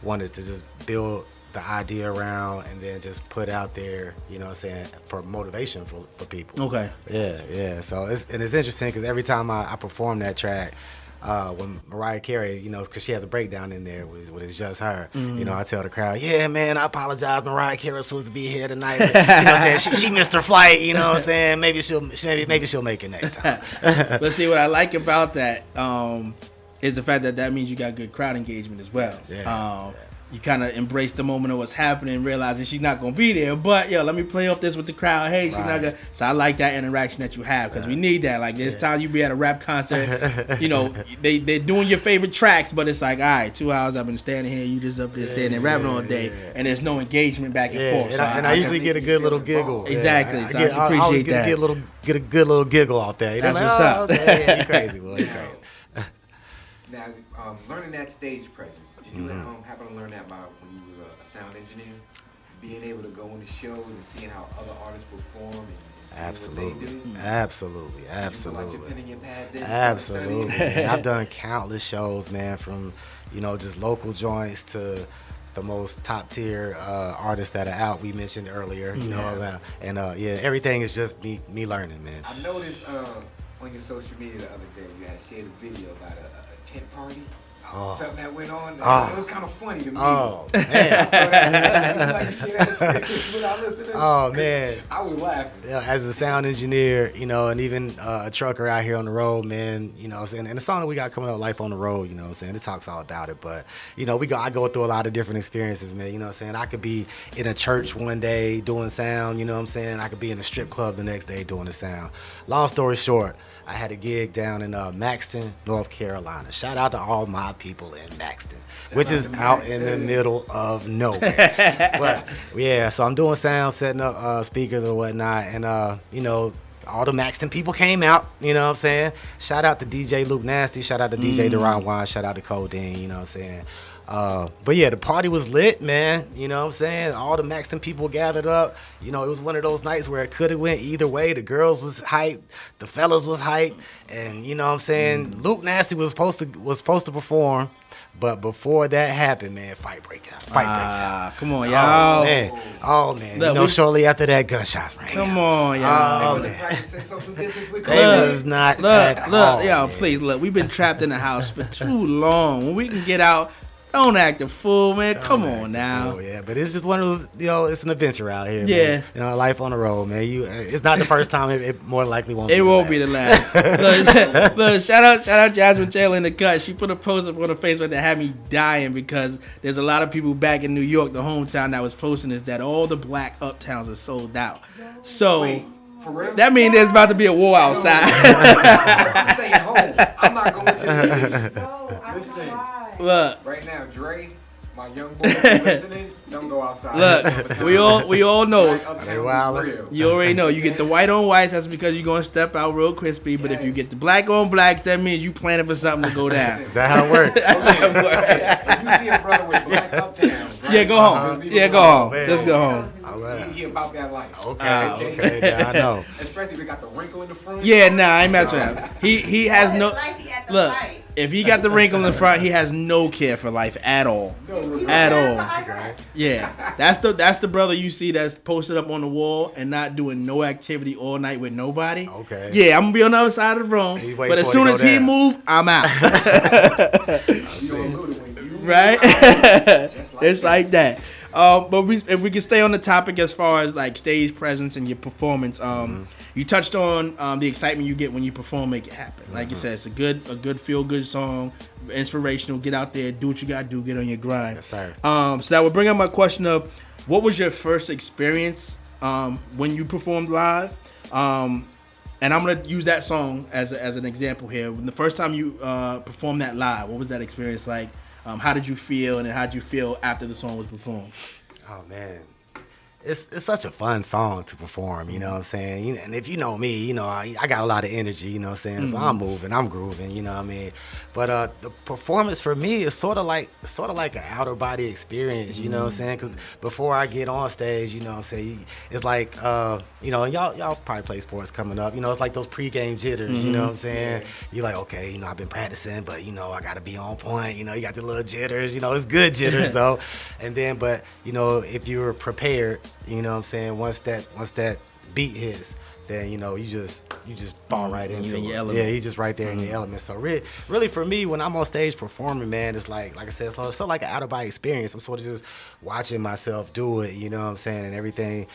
wanted to just build the idea around and then just put out there, you know what I'm saying, for motivation for, for people. Okay. Yeah, yeah. So it's and it's interesting because every time I, I perform that track, uh, when Mariah Carey, you know, because she has a breakdown in there with, with it's just her, you know, I tell the crowd, yeah, man, I apologize. Mariah Carey was supposed to be here tonight. But, you know what I'm saying? She, she missed her flight, you know what I'm saying? Maybe she'll maybe, maybe she'll make it next time. But see, what I like about that um, is the fact that that means you got good crowd engagement as well. Yeah. Um, you kind of embrace the moment of what's happening, realizing she's not gonna be there. But yo, let me play off this with the crowd. Hey, she's not gonna. So I like that interaction that you have because we need that. Like there's time you be at a rap concert, you know, they they're doing your favorite tracks, but it's like, all right, two hours I've been standing here, you just up there standing there rapping all day, and there's no engagement back and Yeah, forth. and, So I, and I usually get a good little giggle. Yeah, Exactly, I, so get, I I, appreciate always that. Get a little, get a good little giggle off there. You know, That's like, what's oh, up. okay, yeah, you crazy, boy. You Now, crazy. now um, learning that stage presence, did you Mhm. um, happen to learn that by when you were a, sound engineer? Being able to go into shows and seeing how other artists perform and, Absolutely, what they do? absolutely, Did you pull out your absolutely, pen and your pad then? absolutely. I've done countless shows, man, from you know just local joints to the most top tier uh, artists that are out. We mentioned earlier, you know, Yeah. uh, and uh, yeah, everything is just me me learning, man. I noticed uh, on your social media the other day you had shared a video about a, a tent party. Oh. Something that went on. Oh. It was kind of funny to me. Oh, man. saw that. Like to share that experience with our listeners? Oh man. I was laughing. Yeah, as a sound engineer, you know, and even uh, a trucker out here on the road, man, you know, what I'm saying, and the song that we got coming up, "Life on the Road," you know, what I'm saying, it talks all about it. But you know, we go, I go through a lot of different experiences, man. You know, what I'm saying, I could be in a church one day doing sound, you know, what I'm saying, I could be in a strip club the next day doing the sound. Long story short. I had a gig down in uh, Maxton, North Carolina. Shout out to all my people in Maxton, which is out in the middle of nowhere. but yeah, so I'm doing sound, setting up uh, speakers or whatnot, and uh, you know, all the Maxton people came out. You know what I'm saying? Shout out to DJ Luke Nasty. Shout out to DJ Mm. Deron Wine. Shout out to Codeine. You know what I'm saying? Uh, but yeah, the party was lit, man. You know what I'm saying? All the Maxton people gathered up. You know, it was one of those nights where it could have went either way. The girls was hype, the fellas was hype, and you know what I'm saying? Luke Nasty was supposed to was supposed to perform, but before that happened, man, fight break out. Fight breaks out. Ah, come on, Oh y'all. man, oh man. Look, you know, we- shortly after that, gunshots rang. Come out. on, y'all. Oh, man. Practicing social distance with They was not Look, at look, all, yo, man. please look. We've been trapped in the house for too long. When we can get out, don't act a fool, man. Come on now. Oh yeah, but it's just one of those. You know, it's an adventure out here. Yeah. man. you know, life on the road, man. You, uh, it's not the first time. It, it more likely won't. It be won't the be the last. look, look, shout out, shout out Jasmine Taylor in the cut. She put a post up on her Facebook that had me dying because there's a lot of people back in New York, the hometown, that was posting this that all the black uptowns are sold out. So Wait, for real? that means there's about to be a war outside. I'm staying home. I'm not going to the city. No, I Listen. Don't know why. look, Right now, Dre, my young boy who's listening, don't go outside. look, we all we all know. Black Uptown They is wildin'. real. You already know. You get the white on whites, that's because you're gonna step out real crispy. But if you get the black on blacks, that means you planning for something to go down. Is that how it works? If you see a brother with black uptown, right, Yeah, go uh, home. leave Yeah, go alone. home. Let's go home. All He, he about that life. Okay. Ah, okay. Yeah, I know. Especially if they got the wrinkle in the front. Yeah, nah, I ain't messing with him. He he has no life he look. fight. If he got the wrinkle in the front, he has no care for life at all. No, At all. Yeah, that's the that's the brother you see that's posted up on the wall and not doing no activity all night with nobody. Okay. Yeah, I'm gonna be on the other side of the room. But as soon as go he move, I'm out. Right? Just like it's like that. Um, but we, if we can stay on the topic as far as like stage presence and your performance, um, Mm-hmm. you touched on um, the excitement you get when you perform, make it happen. Like you Mm-hmm. said, it's a good, a good feel good song, inspirational. Get out there, do what you gotta do, get on your grind. Yes, sir. Um, so that would bring up my question of, what was your first experience um, when you performed live? Um, and I'm gonna use that song as, a, as an example here. When the first time you uh, performed that live, what was that experience like? Um, how did you feel, and how did you feel after the song was performed? Oh man. It's, it's such a fun song to perform, you know what I'm saying? You know, and if you know me, you know, I, I got a lot of energy, you know what I'm saying? So I'm moving, I'm grooving, you know what I mean? But uh, the performance for me is sort of like sort of like an outer body experience, you know what I'm saying? Cause before I get on stage, you know what I'm saying? It's like, uh, you know, y'all y'all probably play sports coming up, you know, it's like those pregame jitters, you know what I'm saying? You're like, okay, you know, I've been practicing, but you know, I gotta be on point, you know, you got the little jitters, you know, it's good jitters though. And then, but you know, if you're prepared, you know what I'm saying, once that once that beat hits, then you know you just you just fall right into in it. element. Yeah, you just right there in the element. So really, really for me, when I'm on stage performing, man, it's like like I said, it's sort like an out of body experience. I'm sort of just watching myself do it. You know what I'm saying, and everything,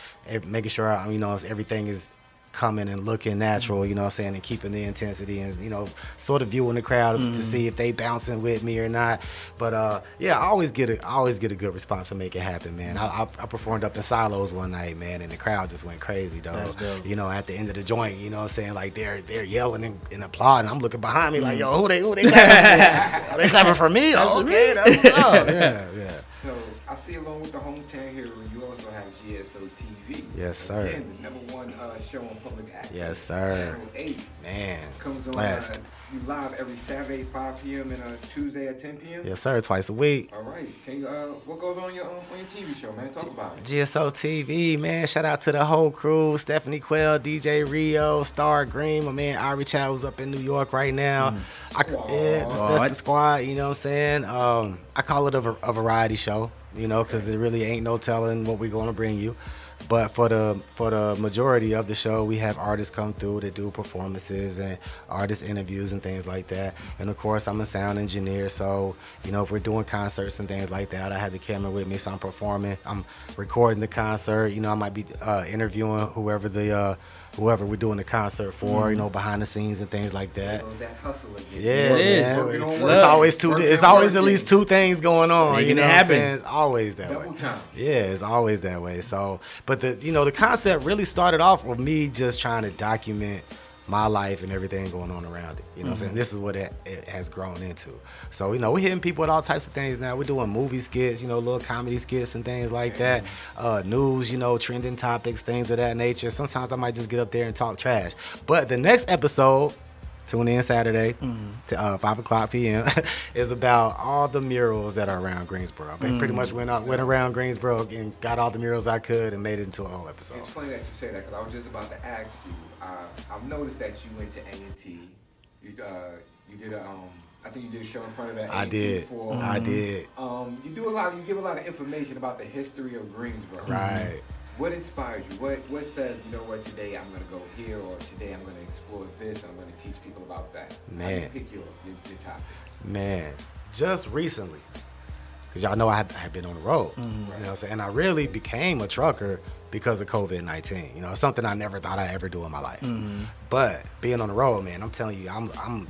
making sure I, you know everything is coming and looking natural, you know what I'm saying, and keeping the intensity and, you know, sort of viewing the crowd Mm-hmm. to see if they bouncing with me or not. But uh, yeah, I always get a I always get a good response to make it happen, man. I, I, I performed up in Silos one night, man, and the crowd just went crazy, dog. That's dope. You know, at the end of the joint, you know what I'm saying? Like they're they're yelling and, and applauding. I'm looking behind me like, yo, who they who they clapping for? Are they clapping for me? Oh, okay, that's what's up. Yeah, yeah. So I see along with the hometown hero, you also have GSO TV. Yes, sir. Again, the number one uh, show on public access. Yes, sir. Channel 8 Man, comes on blessed. uh, you live every Saturday 5 p.m. and uh, Tuesday at 10 p.m. Yes, sir. Twice a week. All right. Can you, uh, what goes on your um, on your TV show, man? Talk about it. GSO TV, man. Shout out to the whole crew. Stephanie Quell, DJ Rio, Star Green. My man Ari Chow was up in New York right now. I, c- yeah, that's, that's the squad, you know what I'm saying? Um, I call it a, a variety show, you know, because there really ain't no telling what we're going to bring you. But for the for the majority of the show, we have artists come through to do performances and artist interviews and things like that. And of course, I'm a sound engineer, so you know if we're doing concerts and things like that, I have the camera with me, so I'm performing. I'm recording the concert. You know, I might be uh, interviewing whoever the uh, whoever we're doing the concert for. You mm-hmm. know, behind the scenes and things like that. So that hustle again. Yeah, It is. man. Working on It's always two. Working It's always work, at least two things going on. Making you know it what I'm happen. saying? It's always that Double way. time. Yeah, it's always that way. So, but the you know the concept really started off with me just trying to document my life and everything going on around it. You know what I'm saying? This is what it, it has grown into. So, you know, we're hitting people with all types of things now. We're doing movie skits, you know, little comedy skits and things like that. Uh, news, you know, trending topics, things of that nature. Sometimes I might just get up there and talk trash. But the next episode, tune in Saturday to uh, 5 o'clock p.m. is about all the murals that are around Greensboro. I pretty much went out, went around Greensboro and got all the murals I could and made it into a whole episode. It's funny that you say that because I was just about to ask you. Uh, I've noticed that you went to A&T. You uh, you did a um, I think you did a show in front of that. I did. For, I did. Um, you do a lot. You give a lot of information about the history of Greensboro. Right. What inspired you? What what says you know what today I'm gonna go here or today I'm gonna explore this and I'm gonna teach people about that. How do you Man. pick your, your, your topics. Man, just recently, because y'all know I had, I had been on the road. You know what I'm saying? And I really became a trucker because of COVID 19. You know, it's something I never thought I'd ever do in my life. Mm-hmm. But being on the road, man, I'm telling you, I'm, I'm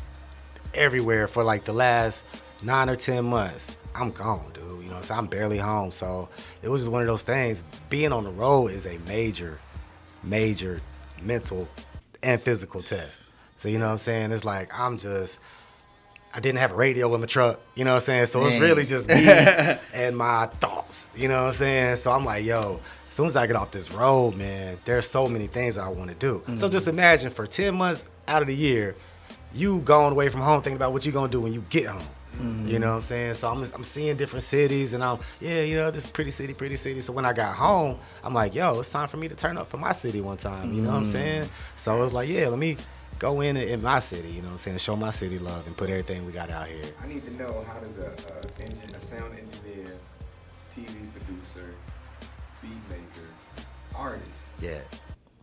everywhere for like the last nine or 10 months. I'm gone, dude. You know, so I'm barely home. So it was just one of those things. Being on the road is a major, major mental and physical test. So, you know what I'm saying? It's like, I'm just. I didn't have a radio in my truck, you know what I'm saying? So it's really just me and my thoughts, you know what I'm saying? So I'm like, yo, as soon as I get off this road, man, there's so many things that I want to do. So just mm. imagine for 10 months out of the year, you going away from home thinking about what you're going to do when you get home. You mm. know what I'm saying? So I'm, I'm seeing different cities and I'm, yeah, you know, this pretty city, pretty city. So when I got home, I'm like, yo, it's time for me to turn up for my city one time. You know what I'm mm. saying? So it was like, yeah, let me go in in my city, you know what I'm saying? Show my city love and put everything we got out here. I need to know how does a, a, engine, a sound engineer, TV producer, beat maker, artist Yeah.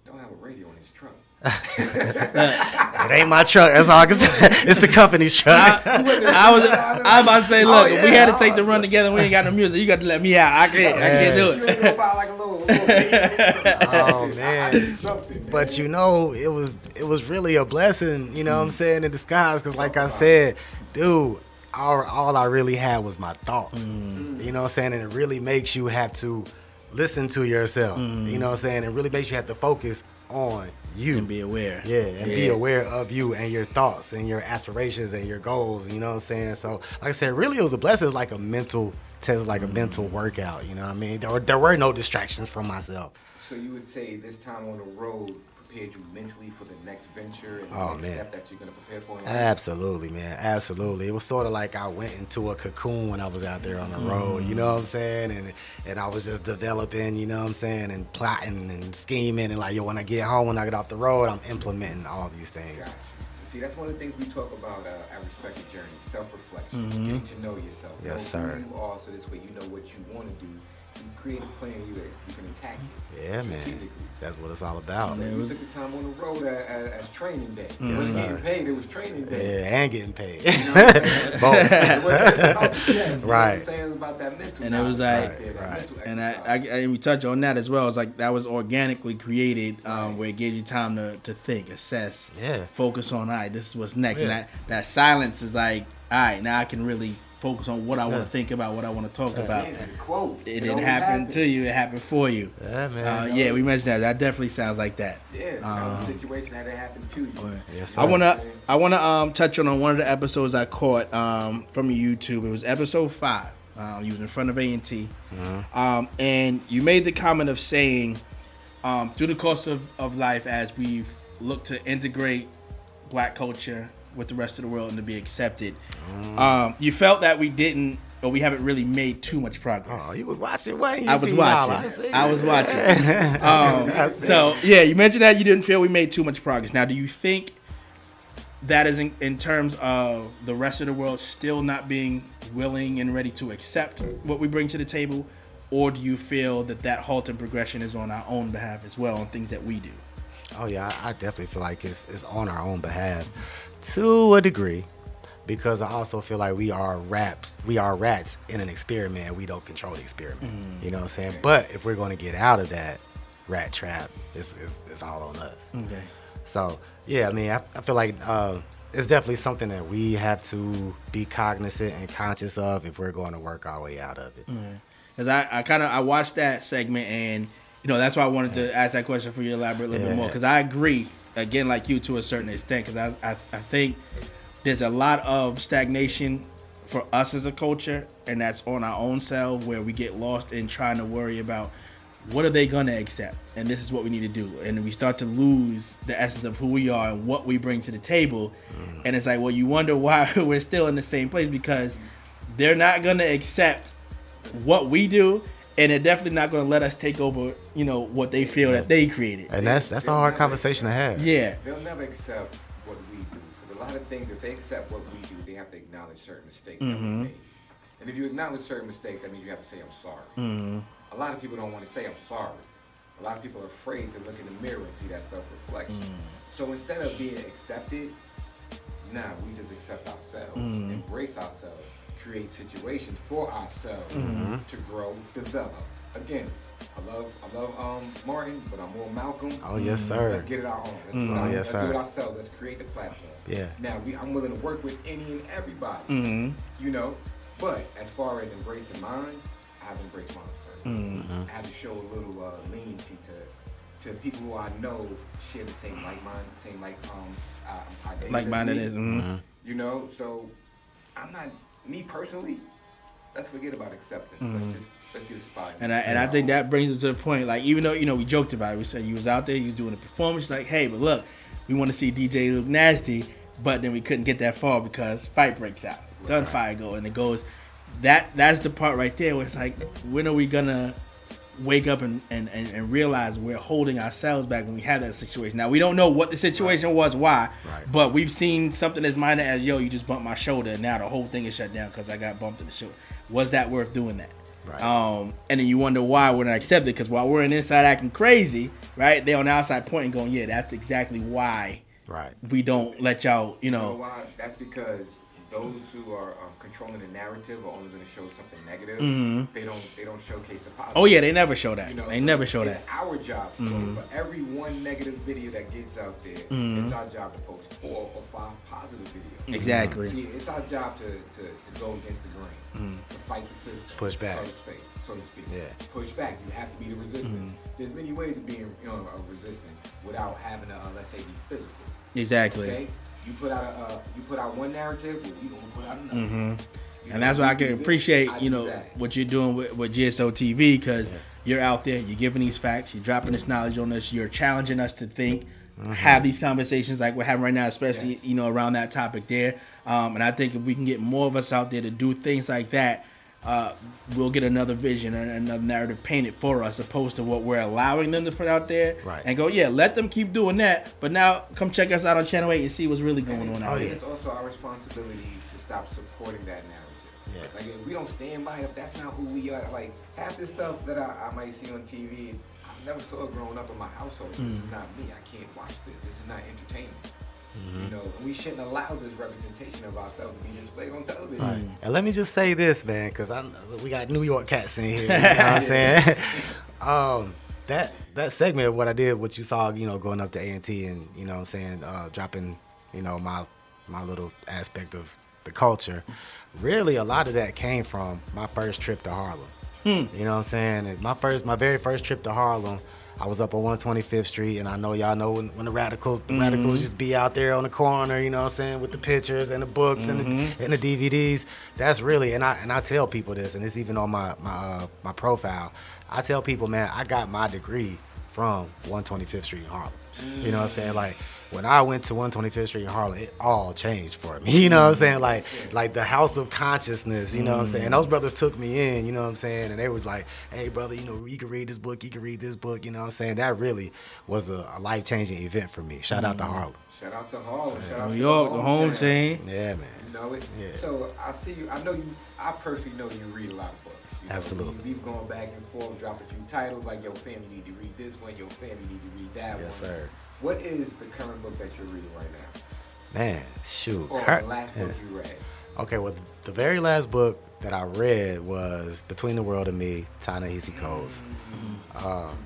don't have a radio in his truck. It ain't my truck. That's all I can say. It's the company's truck. I, I was I was about to say, oh, look, Oh, if we had to take the run together. We ain't got no music. You got to let me out. I can't. I can't do You ain't it. gonna buy like a little, little. Oh, man. need something. man. But you know, it was it was really a blessing, you know what I'm saying, in disguise. Cause like I said, dude, all, all I really had was my thoughts. Mm. You know what I'm saying? And it really makes you have to listen to yourself. Mm. You know what I'm saying? It really makes you have to focus on you. And be aware. Yeah, and be aware of you and your thoughts and your aspirations and your goals. You know what I'm saying? So, like I said, really, it was a blessing. It was like a mental test, like a mm-hmm. mental workout. You know what I mean? There were, there were no distractions from myself. So you would say this time on the road prepared you mentally for the next venture and the Oh, next man. step that you're gonna prepare for? Absolutely, man. Absolutely. It was sort of like I went into a cocoon when I was out there on the road. You know what I'm saying? And and I was just developing. You know what I'm saying? And plotting and scheming and like yo, when I get home, when I get off the road, I'm implementing all these things. Gotcha. See, that's one of the things we talk about uh, at Respect the Journey, self-reflection, Mhm. getting to know yourself. Yes, know sir. Who you are, so this way you know what you want to do. You create a plan you, you can attack it. Yeah, man. Strategically. That's what it's all about. So we took the time on the road as, as, as training day. It Yes, wasn't getting paid, it was training day. Yeah, and getting paid. You know what I'm? Both. It wasn't about the check, you know what I'm Right. saying? About that mental and it was like, right there, that mental and I, I, and we touch on that as well. It's like that was organically created, um, where it gave you time to, to think, assess, Yeah. focus on. All right, this is what's next, and that that silence is like, all right, now I can really focus on what I want to think about, what I want to talk Yeah. about. Yeah, quote. It It didn't happen happens. to you; it happened for you. Yeah, man. Uh, yeah, we mentioned that. That definitely sounds like that. Yeah, it's Um, a situation that had happened to you. Yes, I wanna I wanna um touch on one of the episodes I caught um from YouTube. It was episode five. Um, you was in front of A and T, um, and you made the comment of saying, um, through the course of, of life, as we've looked to integrate Black culture with the rest of the world and to be accepted, um, you felt that we didn't or we haven't really made too much progress. Oh, you was watching Wayne. I was watching. I. I was watching. Um, so yeah, you mentioned that you didn't feel we made too much progress. Now, do you think that is in, in terms of the rest of the world still not being willing and ready to accept what we bring to the table, or do you feel that that halt in progression is on our own behalf as well on things that we do? Oh yeah, I, I definitely feel like it's it's on our own behalf, to a degree, because I also feel like we are rats. We are rats in an experiment. and We don't control the experiment. Mm. You know what I'm saying? But if we're going to get out of that rat trap, it's it's, it's all on us. Okay. So yeah, I mean, I, I feel like uh, it's definitely something that we have to be cognizant and conscious of if we're going to work our way out of it. Because I, I kind of I watched that segment and you know that's why I wanted to ask that question for you to elaborate a little bit more because I agree again like you to a certain extent because I, I I think there's a lot of stagnation for us as a culture and that's on our own self where we get lost in trying to worry about what are they going to accept and this is what we need to do. And we start to lose the essence of who we are and what we bring to the table. Mm. And it's like well you wonder why we're still in the same place because they're not going to accept what we do and they're definitely not going to let us take over you know what they feel that they created. And that's that's a hard conversation to have. yeah. They'll never accept lot of things, if they accept what we do, they have to acknowledge certain mistakes that we Mhm. made. And if you acknowledge certain mistakes, that means you have to say, I'm sorry. Mhm. A lot of people don't want to say, I'm sorry. A lot of people are afraid to look in the mirror and see that self-reflection. So instead of being accepted, nah, we just accept ourselves, Mhm. embrace ourselves, create situations for ourselves Mhm. to grow, develop. Again, I love I love um Martin, but I'm more Malcolm. Oh, yes, sir. Let's get it our own. Let's, Mhm. do Oh, yes, let's sir. do it ourselves. Let's create the platform. Yeah. Now we I'm willing to work with any and everybody. Mhm. You know, but as far as embracing minds, I have to embrace mine first. Mhm. I have to show a little uh, leniency to to people who I know share the same like mind, same like um uh, ideas Like-minded me. is, mhm. You know, so I'm not me personally. Let's forget about acceptance. Let's just let's get a spot. And I and I think that brings us to the point. Like even though you know we joked about it, we said you was out there, you was doing a performance. Like hey, but look, we want to see DJ Luke Nasty, but then we couldn't get that far because fight breaks out, gunfire go, and it goes. That that's the part right there where it's like, when are we gonna wake up and, and, and, and realize we're holding ourselves back when we have that situation. Now we don't know what the situation was, why, Right. but we've seen something as minor as yo, you just bumped my shoulder, and now the whole thing is shut down because I got bumped in the shoulder. Was that worth doing that? Right. Um, and then you wonder why we're not accepted because while we're in inside acting crazy, right? They're on the outside pointing, going, "Yeah, that's exactly why Right. we don't let y'all." You You know know, why? That's because those who are um, controlling the narrative are only going to show something negative. Mhm. They don't. They don't showcase the positive. oh yeah, they never show that. You know, they so never show it's that. our job. So Mhm. for every one negative video that gets out there, Mhm. it's our job to post four or five positive videos. Exactly. See, it's our job to, to, to go against the grain, Mhm. to fight the system, Push back. so to speak. So to speak. Yeah. Push back. You have to be the resistance. Mm-hmm. There's many ways of being, you know, a resistant without having to, uh, let's say, be physical. Exactly. Okay. You put out a, uh, you put out one narrative, well, we gonna put out another. hmm You And know, that's why I can appreciate, I you know, that. what you're doing with, with GSO TV because you're out there, you're giving these facts, you're dropping this knowledge on us, you're challenging us to think, have these conversations like we're having right now, especially Yes. you know around that topic there. Um, and I think if we can get more of us out there to do things like that, uh, we'll get another vision and another narrative painted for us, opposed to what we're allowing them to put out there. Right. And go, yeah, let them keep doing that. But now come check us out on Channel 8 and see what's really going on I out think here. it's also our responsibility to stop supporting that narrative. Yeah. Like if we don't stand by it, if that's not who we are, like half the stuff that I, I might see on TV, I never saw growing up in my household. This Mm. is not me. I can't watch this. This is not entertainment. Mm-hmm. You know, we shouldn't allow this representation of ourselves to be displayed on television. Right. And let me just say this, man, because I we got New York cats in here. You know what I'm saying? um, that that segment of what I did, what you saw, you know, going up to A and T, and you know, what I'm saying, uh, dropping, you know, my my little aspect of the culture. Really, a lot of that came from my first trip to Harlem. Hmm. You know what I'm saying? And my first, my very first trip to Harlem, I was up on 125th Street, and I know y'all know when, when the radicals, the radicals mm-hmm. just be out there on the corner, you know what I'm saying, with the pictures and the books and, the, mm-hmm. and the DVDs. That's really, and I and I tell people this, and it's even on my my uh, my profile. I tell people, man, I got my degree from 125th Street in Harlem. You know what I'm saying? Like when I went to 125th Street in Harlem, it all changed for me. You know what I'm saying? Mm-hmm. Like like the house of consciousness, you know what I'm saying? Mm-hmm. Those brothers took me in, you know what I'm saying? And they was like, hey brother, you know, you can read this book, you can read this book, you know what I'm saying? That really was a, a life changing event for me. Shout out to mm-hmm. Harlem. Shout out to Harlem. Shout out New to York, the home town. team. Yeah, man. You know it. Yeah. So I see you. I know you. I personally know you read a lot of books. You know, Absolutely. We, we've gone back and forth, dropping a few titles like your family need to read this one, your family need to read that one. Yes, sir. What is the current book that you're reading right now, Man, shoot. or Cur- the last book you read? Okay, well, the very last book that I read was Between the World and Me, Ta-Nehisi Coates. Um,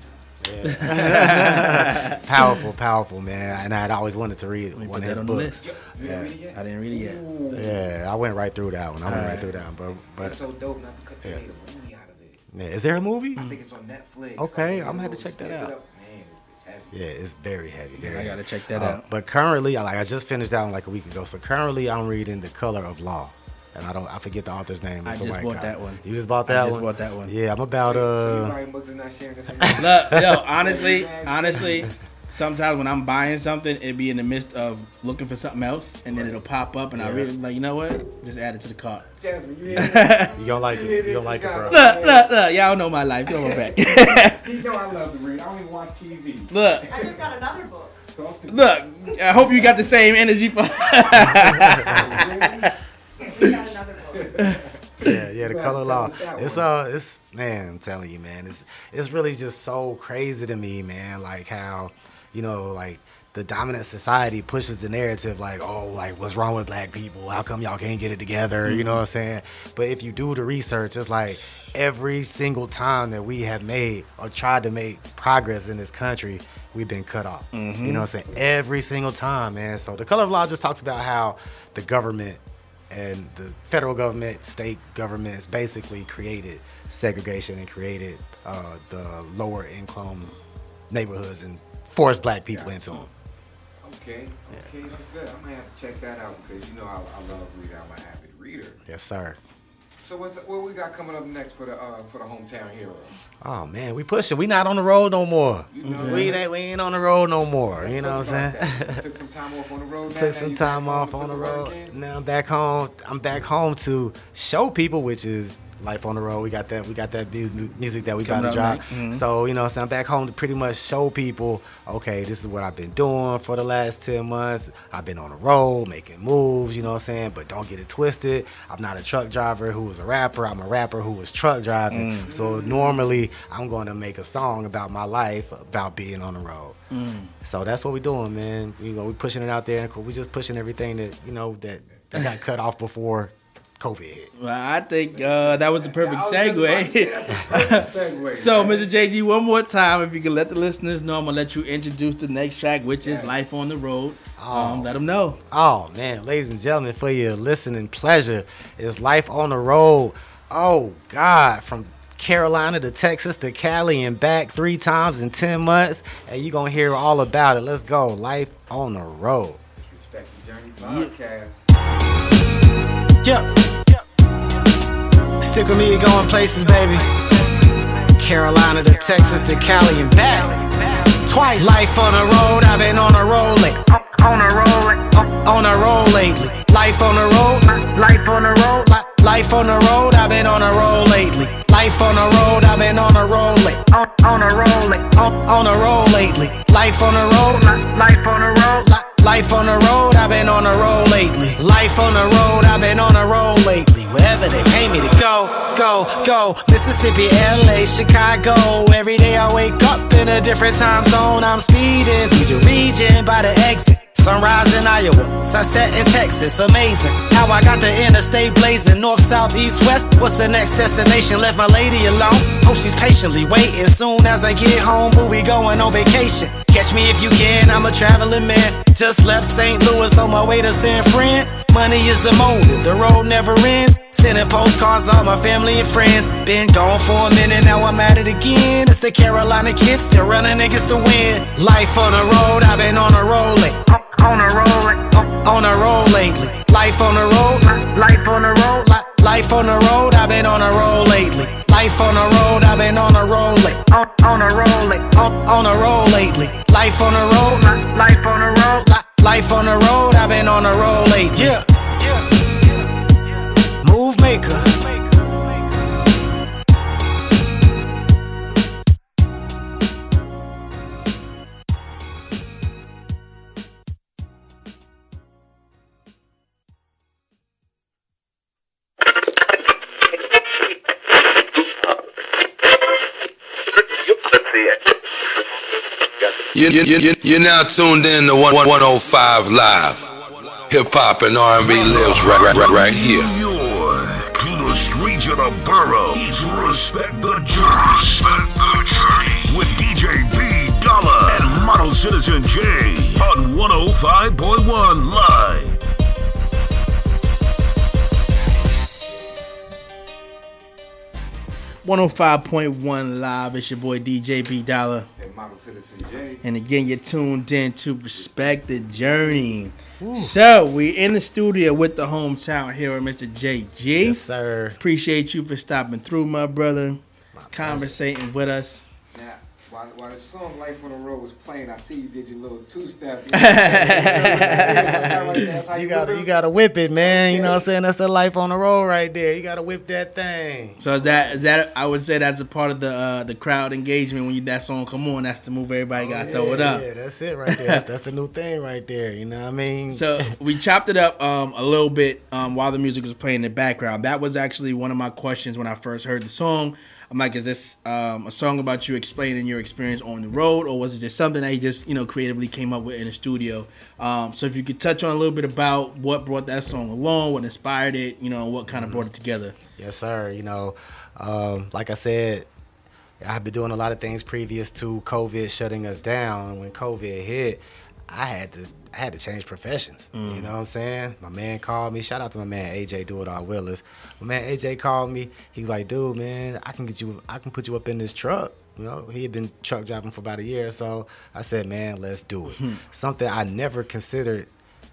yeah. powerful, powerful, man. And I'd always wanted to read Let me one put of that his on the books. list. You Yeah. it? I didn't read it yet. Ooh. Yeah, I went right through that one. I went right Alright. through that one, bro. But It's so dope not to cut they Yeah. movie out of it. man, is there a movie? I think it's on Netflix. Okay, Like, I'm gonna have to check that out. Man, it's heavy. Yeah, it's very heavy. Very I heavy. gotta check that Uh, out. But currently, I like I just finished that one like a week ago. So currently, I'm reading The Color of Law, and I don't I forget the author's name. I It's a just bought guy. that one. You just bought I that just one. bought that one. Yeah, I'm about So you uh. books and not sharing this? Look, yo, honestly, honestly, sometimes when I'm buying something, it be in the midst of looking for something else, and then it'll pop up, and I Yeah. read it like, you know what? Just add it to the cart. Jasmine, you hear? You don't like it. You don't like it, bro. Look, look, look. Y'all know my life. Don't Go back. you know I love to read. I don't even watch TV. look, I just got another book. Talk to me. look. I hope you got the same energy for. We got another book. Yeah, yeah, the You color law. tell us that It's one. uh, it's man, I'm telling you, man, it's it's really just so crazy to me, man. Like how, you know, like the dominant society pushes the narrative, like, oh, like what's wrong with black people? How come y'all can't get it together? You know what I'm saying? But if you do the research, it's like every single time that we have made or tried to make progress in this country, we've been cut off. You know what I'm saying? Every single time, man. So the color of law just talks about how the government and the federal government, state governments basically created segregation and created uh, the lower income neighborhoods and forced black people into them. Okay, okay, that's good. I might have to check that out because you know I, I love reading. I'm an avid reader. Yes, sir. So what's what we got coming up next for the uh, for the hometown hero? Oh man, we pushing. We not on the road no more. You know We ain't, we ain't on the road no more. You know what I'm saying? Took some time off on the road. now, Took some time off on the road. again? Now I'm back home. I'm back home to show people, which is life on the road. We got that. We got that music, music that we got to drop. Mhm. So you know, what I'm back home to pretty much show people. Okay, this is what I've been doing for the last ten months. I've been on the road making moves. You know what I'm saying? But don't get it twisted. I'm not a truck driver who was a rapper. I'm a rapper who was truck driving. Mm. So normally I'm going to make a song about my life, about being on the road. Mm. So that's what we're doing, man. You know, we're pushing it out there, and we just pushing everything that you know that, that got cut off before COVID hit. Well, I think uh, that was the perfect I was just say segue. that's the perfect segue, so, man. Mr. JG, one more time, if you can let the listeners know, I'm gonna let you introduce the next track, which is "Life on the Road." Oh. Um, let them know. Oh man, ladies and gentlemen, for your listening pleasure, is life on the road. Oh God, from Carolina to Texas to Cali and back three times in ten months, and you gonna hear all about it. Let's go, life on the road. Respect the Journey podcast. Yeah. Stick with me, going places, baby. Carolina to Texas to Cali and back. Twice. Life on the road, I've been on a roll lately. On a roll, on a roll lately. Life on the road, life on the road, Life on the road, I've been on a roll lately. Life on the road, I've been on a roll lately. On, a roll lately. On, on a roll lately. Life on the road. Life on the road. Life on the road, I've been on a roll lately. Life on the road, I've been on a roll lately. Wherever they pay me to go, go, go. Mississippi, LA, Chicago. Every day I wake up in a different time zone. I'm speeding through the region by the exit. Sunrise in Iowa, sunset in Texas, amazing. How I got the interstate blazing, north, south, east, west. What's the next destination? Left my lady alone. Hope she's patiently waiting. Soon as I get home, but we going on vacation. Catch me if you can, I'm a traveling man. Just left St. Louis on my way to San Fran. Money is the motive, the road never ends. Sending postcards all my family and friends. Been gone for a minute, now I'm at it again. It's the Carolina kids, still running against the wind. Life on the road, I've been on a roll lately. On a roll, uh, on a roll lately. Life on the road, life on the road, life on the road. I've been on a roll lately. Life on the road, I've been on a roll lately. On, a roll, on, on a roll lately. Life on the road, life on the road, life on the road. I've been on a roll lately. Yeah. Move maker. You, you, you, you're now tuned in to 105 Live. Hip hop and R&B lives right, right, right, right here. Cleanest region of the borough. It's Respect the Journey. Respect the Journey. With DJ B Dollar and Model Citizen J on 105.1 Live. One hundred five point one live. It's your boy DJ B Dollar. And Model Citizen J. And again, you're tuned in to Respect the Journey. So we in the studio with the hometown hero, Mr. JG. Yes, sir. Appreciate you for stopping through, my brother. conversating with us. Now, while, while the song Life on the Road was playing, I see you did your little two step. You gotta, you gotta whip it, man. You know what I'm saying? That's the life on the road right there. You gotta whip that thing. So is that is that I would say that's a part of the uh, the crowd engagement when you that song come on. That's the move everybody got to throw it up. Oh, Yeah, that's it right there. That's, that's the new thing right there. You know what I mean? So we chopped it up um, a little bit um, while the music was playing in the background. That was actually one of my questions when I first heard the song. I'm like, is this um, a song about you explaining your experience on the road, or was it just something that you just you know creatively came up with in the studio? Um, so if you could touch on a little bit about what brought that song along, what inspired it, you know, what kind of brought it together. Yes, sir. You know, um, like I said, I've been doing a lot of things previous to COVID shutting us down. When COVID hit, I had to I had to change professions. You mm. know what I'm saying? My man called me. Shout out to my man AJ Do It All Willis. My man AJ called me. He was like, dude, man, I can get you I can put you up in this truck. You know, he had been truck driving for about a year or so. I said, man, let's do it. Hmm. Something I never considered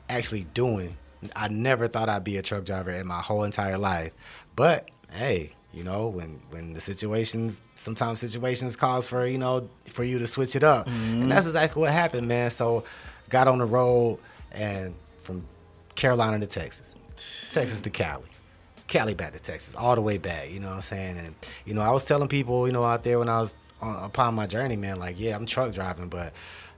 actually doing. I never thought I'd be a truck driver in my whole entire life. But hey, you know, when when the situations sometimes situations calls for, you know, for you to switch it up. And mm-hmm. that's exactly what happened, man. So got on the road and from Carolina to Texas. Texas to Cali. Cali back to Texas, all the way back, you know what I'm saying? And you know, I was telling people, you know, out there when I was on, upon my journey, man, like, yeah, I'm truck driving, but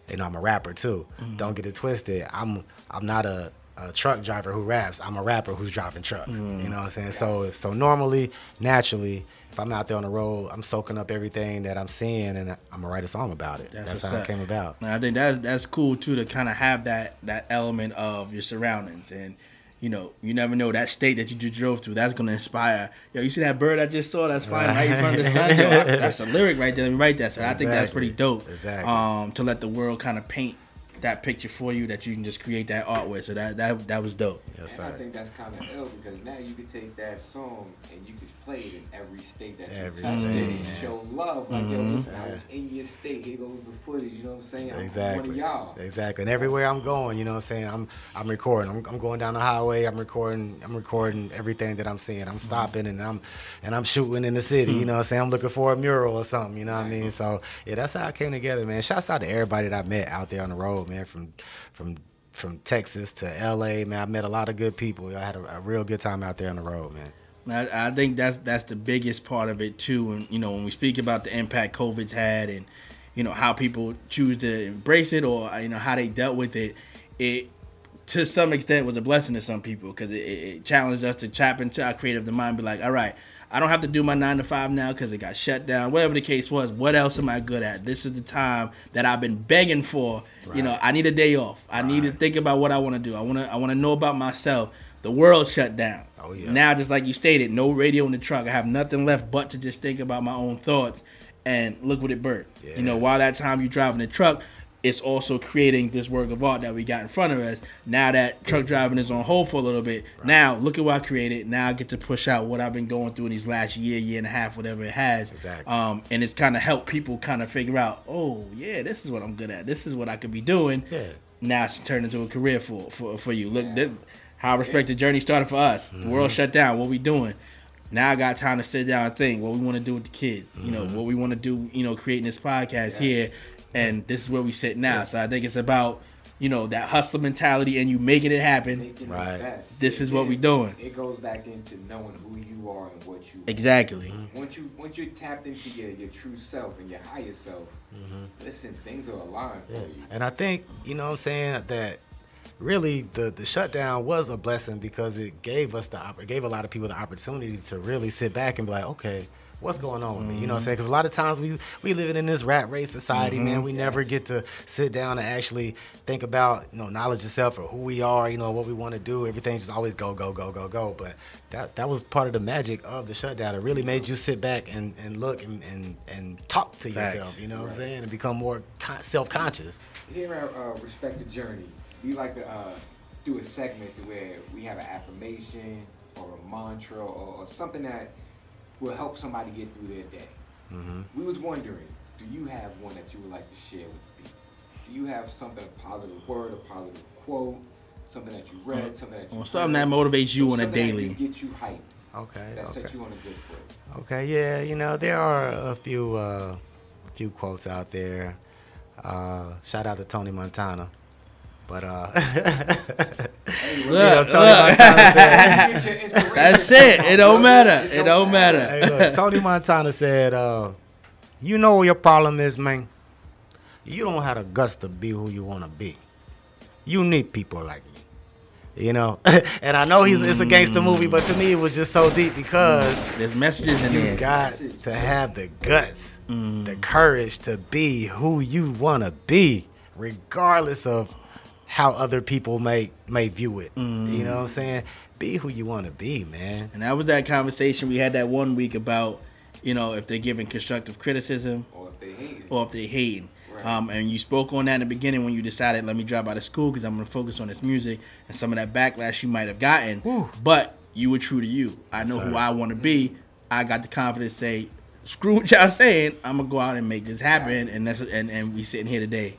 you know, I'm a rapper too. Mm-hmm. Don't get it twisted. I'm I'm not a, a truck driver who raps. I'm a rapper who's driving trucks. Mm. You know what I'm saying? So so normally, naturally, if I'm out there on the road, I'm soaking up everything that I'm seeing, and I'm gonna write a song about it. That's, what's how up. it came about. And I think that's that's cool too to kind of have that that element of your surroundings and you know you never know that state that you just drove through that's gonna inspire. Yo, you see that bird I just saw? That's flying right in front of the sun. Yo, I- that's a lyric right there. Let me write that. So I think that's pretty dope. Exactly. Um, to let the world kind of paint that picture for you that you can just create that art with. So that that that was dope. Yes, And I think that's kind of ill because now you could take that song and you could play it in every state that Every you touched state, it and show love. Like, yo, Mhm. listen, I was in your state. Here goes the footage. You know what I'm saying? I'm one Exactly. of y'all. Exactly. And everywhere I'm going, you know what I'm saying? I'm I'm recording. I'm, I'm going down the highway, I'm recording I'm recording everything that I'm seeing. I'm stopping and I'm and I'm shooting in the city, you know what I'm saying? I'm looking for a mural or something, you know what I mean? So yeah, that's how I came together, man. Shouts out to everybody that I met out there on the road, man, from from from Texas to LA, man. I met a lot of good people. I had a, a real good time out there on the road, man. I, I think that's that's the biggest part of it too. And you know, when we speak about the impact COVID's had, and you know how people choose to embrace it or you know how they dealt with it, it to some extent was a blessing to some people because it, it challenged us to tap into our creative mind, be like, all right. I don't have to do my nine to five now because it got shut down. Whatever the case was, what else am I good at? This is the time that I've been begging for. You know, I need a day off. I need to think about what I want to do. I want to. I want to know about myself. The world shut down. Oh, yeah. Now, just like you stated, no radio in the truck. I have nothing left but to just think about my own thoughts. And look what it birthed. You know, while that time you driving the truck, it's also creating this work of art that we got in front of us. Now that truck driving is on hold for a little bit, now look at what I created. Now I get to push out what I've been going through in these last year, year and a half, whatever it has. Exactly. Um, and it's kind of helped people kind of figure out, oh yeah, this is what I'm good at. This is what I could be doing. Yeah. Now it's turned into a career for for, for you. Look, this how I respect the journey started for us. The world mm-hmm. shut down. What we doing? Now I got time to sit down and think what we want to do with the kids. You know mm-hmm. what we want to do. You know, creating this podcast here, and this is where we sit now. So I think it's about you know that hustler mentality and you making it happen. Making Right. This is what we Again, doing. It goes back into knowing who you are and what you. Exactly. Mm-hmm. Once you once you're tapped into your, your true self and your higher self, listen, things are aligned for you. And I think, you know what I'm saying, that really the, the shutdown was a blessing because it gave us the opp- it gave a lot of people the opportunity to really sit back and be like, okay, what's going on with me? You know what I'm saying? Because a lot of times we we living in this rat race society, man. We never get to sit down and actually think about you know knowledge of self or who we are, you know what we want to do. Everything's just always go go go go go. But that that was part of the magic of the shutdown. It really made you sit back and, and look and, and and talk to Facts. yourself. You know what I'm saying? And become more con- self conscious. Here at uh, Respect the Journey, we like to uh, do a segment where we have an affirmation or a mantra or, or something that will help somebody get through their day. Mm-hmm. We was wondering, do you have one that you would like to share with the people? Do you have something, a positive word, a positive quote, something that you read, something that you Or something that motivates you on a something that daily. just gets you hyped, Okay. that okay. sets you on a good foot. Okay, yeah, you know there are a few uh, few quotes out there. Uh, shout out to Tony Montana, but uh, you know, Tony look. Montana said, Get your inspiration That's it. It don't matter. It don't matter. hey, look, Tony Montana said, uh, "You know what your problem is, man. You don't have the guts to be who you want to be. You need people like me." You know, and I know he's it's a gangster movie, but to me it was just so deep because There's messages in You there. got to have the guts, the courage to be who you want to be, regardless of how other people may may view it. You know what I'm saying? Be who you want to be, man. And that was that conversation we had that one week about, you know, if they're giving constructive criticism Or if they hate it. or if they're hating. Right. Um, and you spoke on that in the beginning when you decided, let me drop out of school because I'm going to focus on this music and some of that backlash you might have gotten. Whew. But you were true to you. I know sir. who I want to be. I got the confidence to say, screw what y'all saying. I'm going to go out and make this happen. And that's and, and we sitting here today.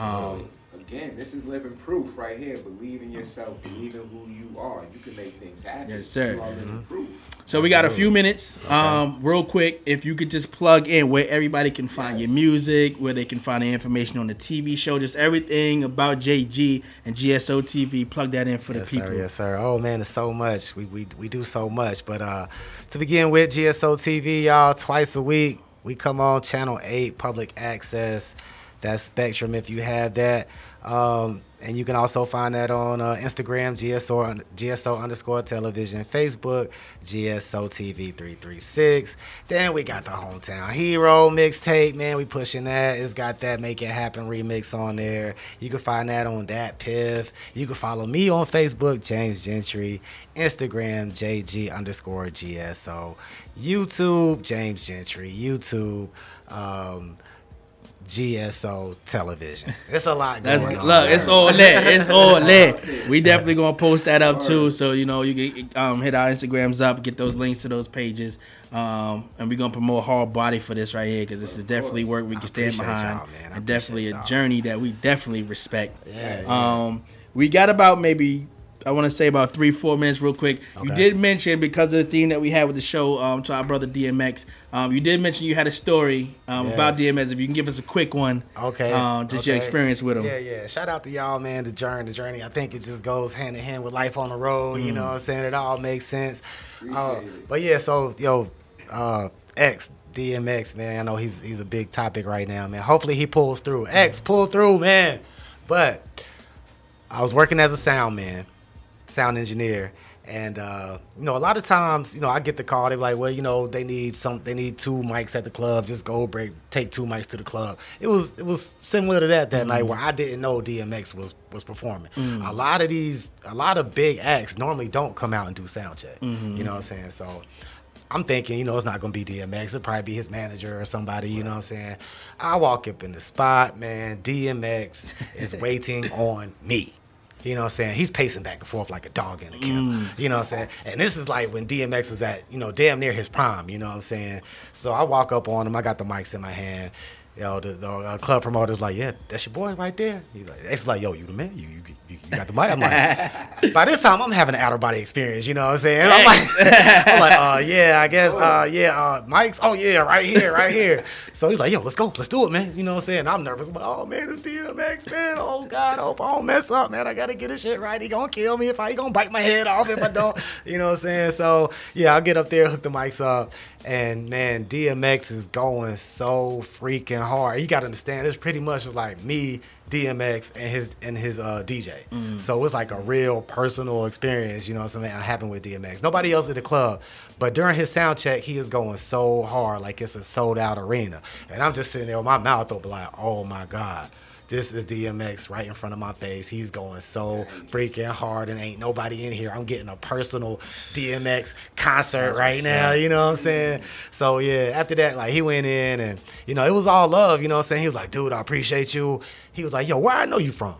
Um, Again, this is living proof right here. Believe in yourself. Believe in who you are. You can make things happen. Yes, sir. You are living proof. So we got a few minutes. Um, real quick, if you could just plug in where everybody can find your music, where they can find the information on the TV show, just everything about JG and GSO TV. Plug that in for yes, the people. sir. Yes, sir. Oh man, it's so much. We we we do so much. But uh, to begin with, GSO TV, y'all, twice a week we come on channel eight, public access. that Spectrum if you have that. Um, and you can also find that on uh, Instagram, GSO, GSO underscore television, Facebook, GSO TV 336. Then we got the Hometown Hero mixtape, man. We pushing that. It's got that Make It Happen remix on there. You can find that on DatPiff. You can follow me on Facebook, James Gentry, Instagram, JG underscore GSO, YouTube, James Gentry, YouTube. Um, GSO television. It's a lot going That's on. good. look, it's all lit. It's all lit. We definitely gonna post that up too. So you know you can um, hit our Instagrams up, get those links to those pages, um, and we're gonna promote hard body for this right here because this is definitely work we can stand behind. And definitely a y'all. journey that we definitely respect. Yeah, yeah. Um, we got about maybe I want to say about three, four minutes, real quick. You did mention because of the theme that we had with the show um, to our brother DMX. Um, you did mention you had a story um, about Yes. DMX. If you can give us a quick one, Okay. um, just your experience with him. Yeah, yeah. Shout out to y'all, man. The journey, the journey. I think it just goes hand in hand with life on the road. You Mm. know what I'm saying? It all makes sense. Uh, but yeah, so yo, uh, X DMX, man. I know he's he's a big topic right now, man. Hopefully he pulls through. X pull through, man. But I was working as a sound man, sound engineer, and uh, you know, a lot of times, you know, I get the call. They're like, well, you know, they need some, they need two mics at the club. Just go break, take two mics to the club. It was, it was similar to that that night where I didn't know DMX was was performing. Mm. A lot of these, a lot of big acts normally don't come out and do sound check. Mhm. You know what I'm saying? So. I'm thinking, you know, it's not gonna be DMX. It'll probably be his manager or somebody. You know what I'm saying? I walk up in the spot, man. DMX is waiting on me. You know what I'm saying? He's pacing back and forth like a dog in a kennel. Mm. You know what I'm saying? And this is like when DMX is at, you know, damn near his prime. You know what I'm saying? So I walk up on him. I got the mics in my hand. You know, the, the uh, club promoter's like, yeah, that's your boy right there. He's like, is like, yo, you the man? You, you, you, you got the mic? I'm like, by this time, I'm having an outer body experience. You know what I'm saying? I'm like, I'm like, uh, yeah, I guess, uh, yeah, uh, mics. Oh yeah, right here, right here. So he's like, yo, let's go, let's do it, man. You know what I'm saying? I'm nervous. I'm like, oh man, it's DMX, man. Oh God, I hope I don't mess up, man. I gotta get this shit right. He gonna kill me if I, he gonna bite my head off if I don't. You know what I'm saying? So yeah, I'll get up there, hook the mics up, and man, DMX is going so freaking hard. You gotta understand, it's pretty much just like me. DMX and his and his uh, DJ, Mm. so it's like a real personal experience. You know what I'm saying? Happened with DMX. Nobody else at the club, but during his sound check, he is going so hard, like it's a sold out arena. And I'm just sitting there with my mouth open, like, oh my god. This is DMX right in front of my face. He's going so freaking hard, and ain't nobody in here. I'm getting a personal DMX concert oh, right now. You know what I'm saying? So yeah, after that, like he went in, and you know it was all love. You know what I'm saying? He was like, "Dude, I appreciate you." He was like, "Yo, where I know you from?"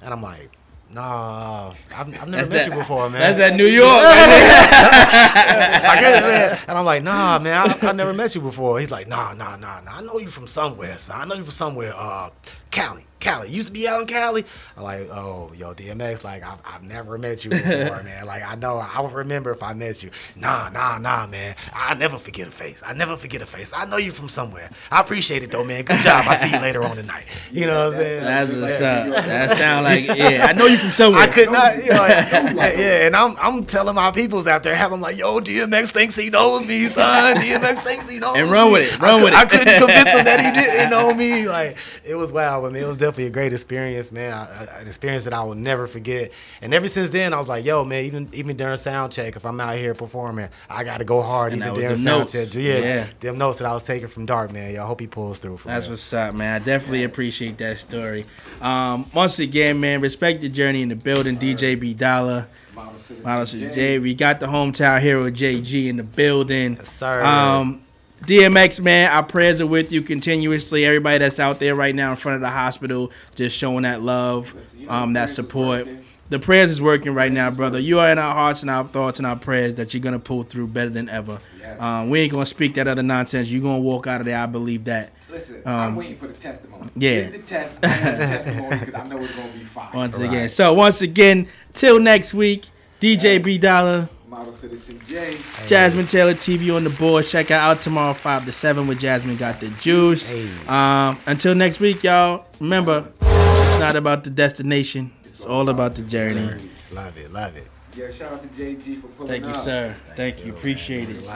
And I'm like, Nah, I've, I've never That's met that- you before, man. that's at New York, I guess, man. And I'm like, nah, man, I, I never met you before. He's like, nah, nah, nah, nah. I know you from somewhere, son. I know you from somewhere. Uh, Cali, Cali. Used to be out in Cali. I'm like, oh, yo, DMX, like, I've, I've never met you before, man. Like, I know, I would remember if I met you. Nah, nah, nah, man. I never forget a face. I never forget a face. I know you from somewhere. I appreciate it, though, man. Good job. I see you later on tonight. You know what I'm saying? That's what's up. That sound like yeah. I know you from somewhere. I could not, you know, like, yeah, and I'm I'm telling my peoples out there, have them like, yo, DMX thinks he knows me, son. DMX thinks he knows me. And run with it, run I, with it. I couldn't convince him that he didn't know me. Like it was wild, but man, it was definitely a great experience, man. I, I- an experience that I will never forget. And ever since then, I was like, yo, man, even even during sound check, if I'm out here performing, I got to go hard. And even during sound notes. check, yeah, Yeah. them notes that I was taking from Dark, man. Yo, I hope he pulls through. For That's real. what's up, man. I definitely appreciate that story. Um, once again, man, respect the journey in the building. DJ B Dollar, Model Citizen J. We got the hometown hero JG in the building. sir. Um, DMX, man, our prayers are with you continuously. Everybody that's out there right now in front of the hospital, just showing that love, um, that support. The prayers is working right now, brother. You are in our hearts and our thoughts and our prayers that you're gonna pull through better than ever. Um, we ain't gonna speak that other nonsense. You're gonna walk out of there. I believe that. Listen, Um, I'm waiting for the testimony. yeah. Give the test. The testimony because I know it's gonna be fine. Once again. So once again, till next week, DJ B Dollar, Model Citizen J. Jasmine Taylor TV on the board. Check out out tomorrow five to seven with Jasmine got the juice. Um, until next week, y'all. Remember, it's not about the destination. It's all about the journey. Love it, love it. Yeah, shout out to JG for pulling Thank you, up. sir. Thank you. Appreciate it. Yo,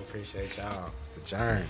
appreciate y'all. The journey.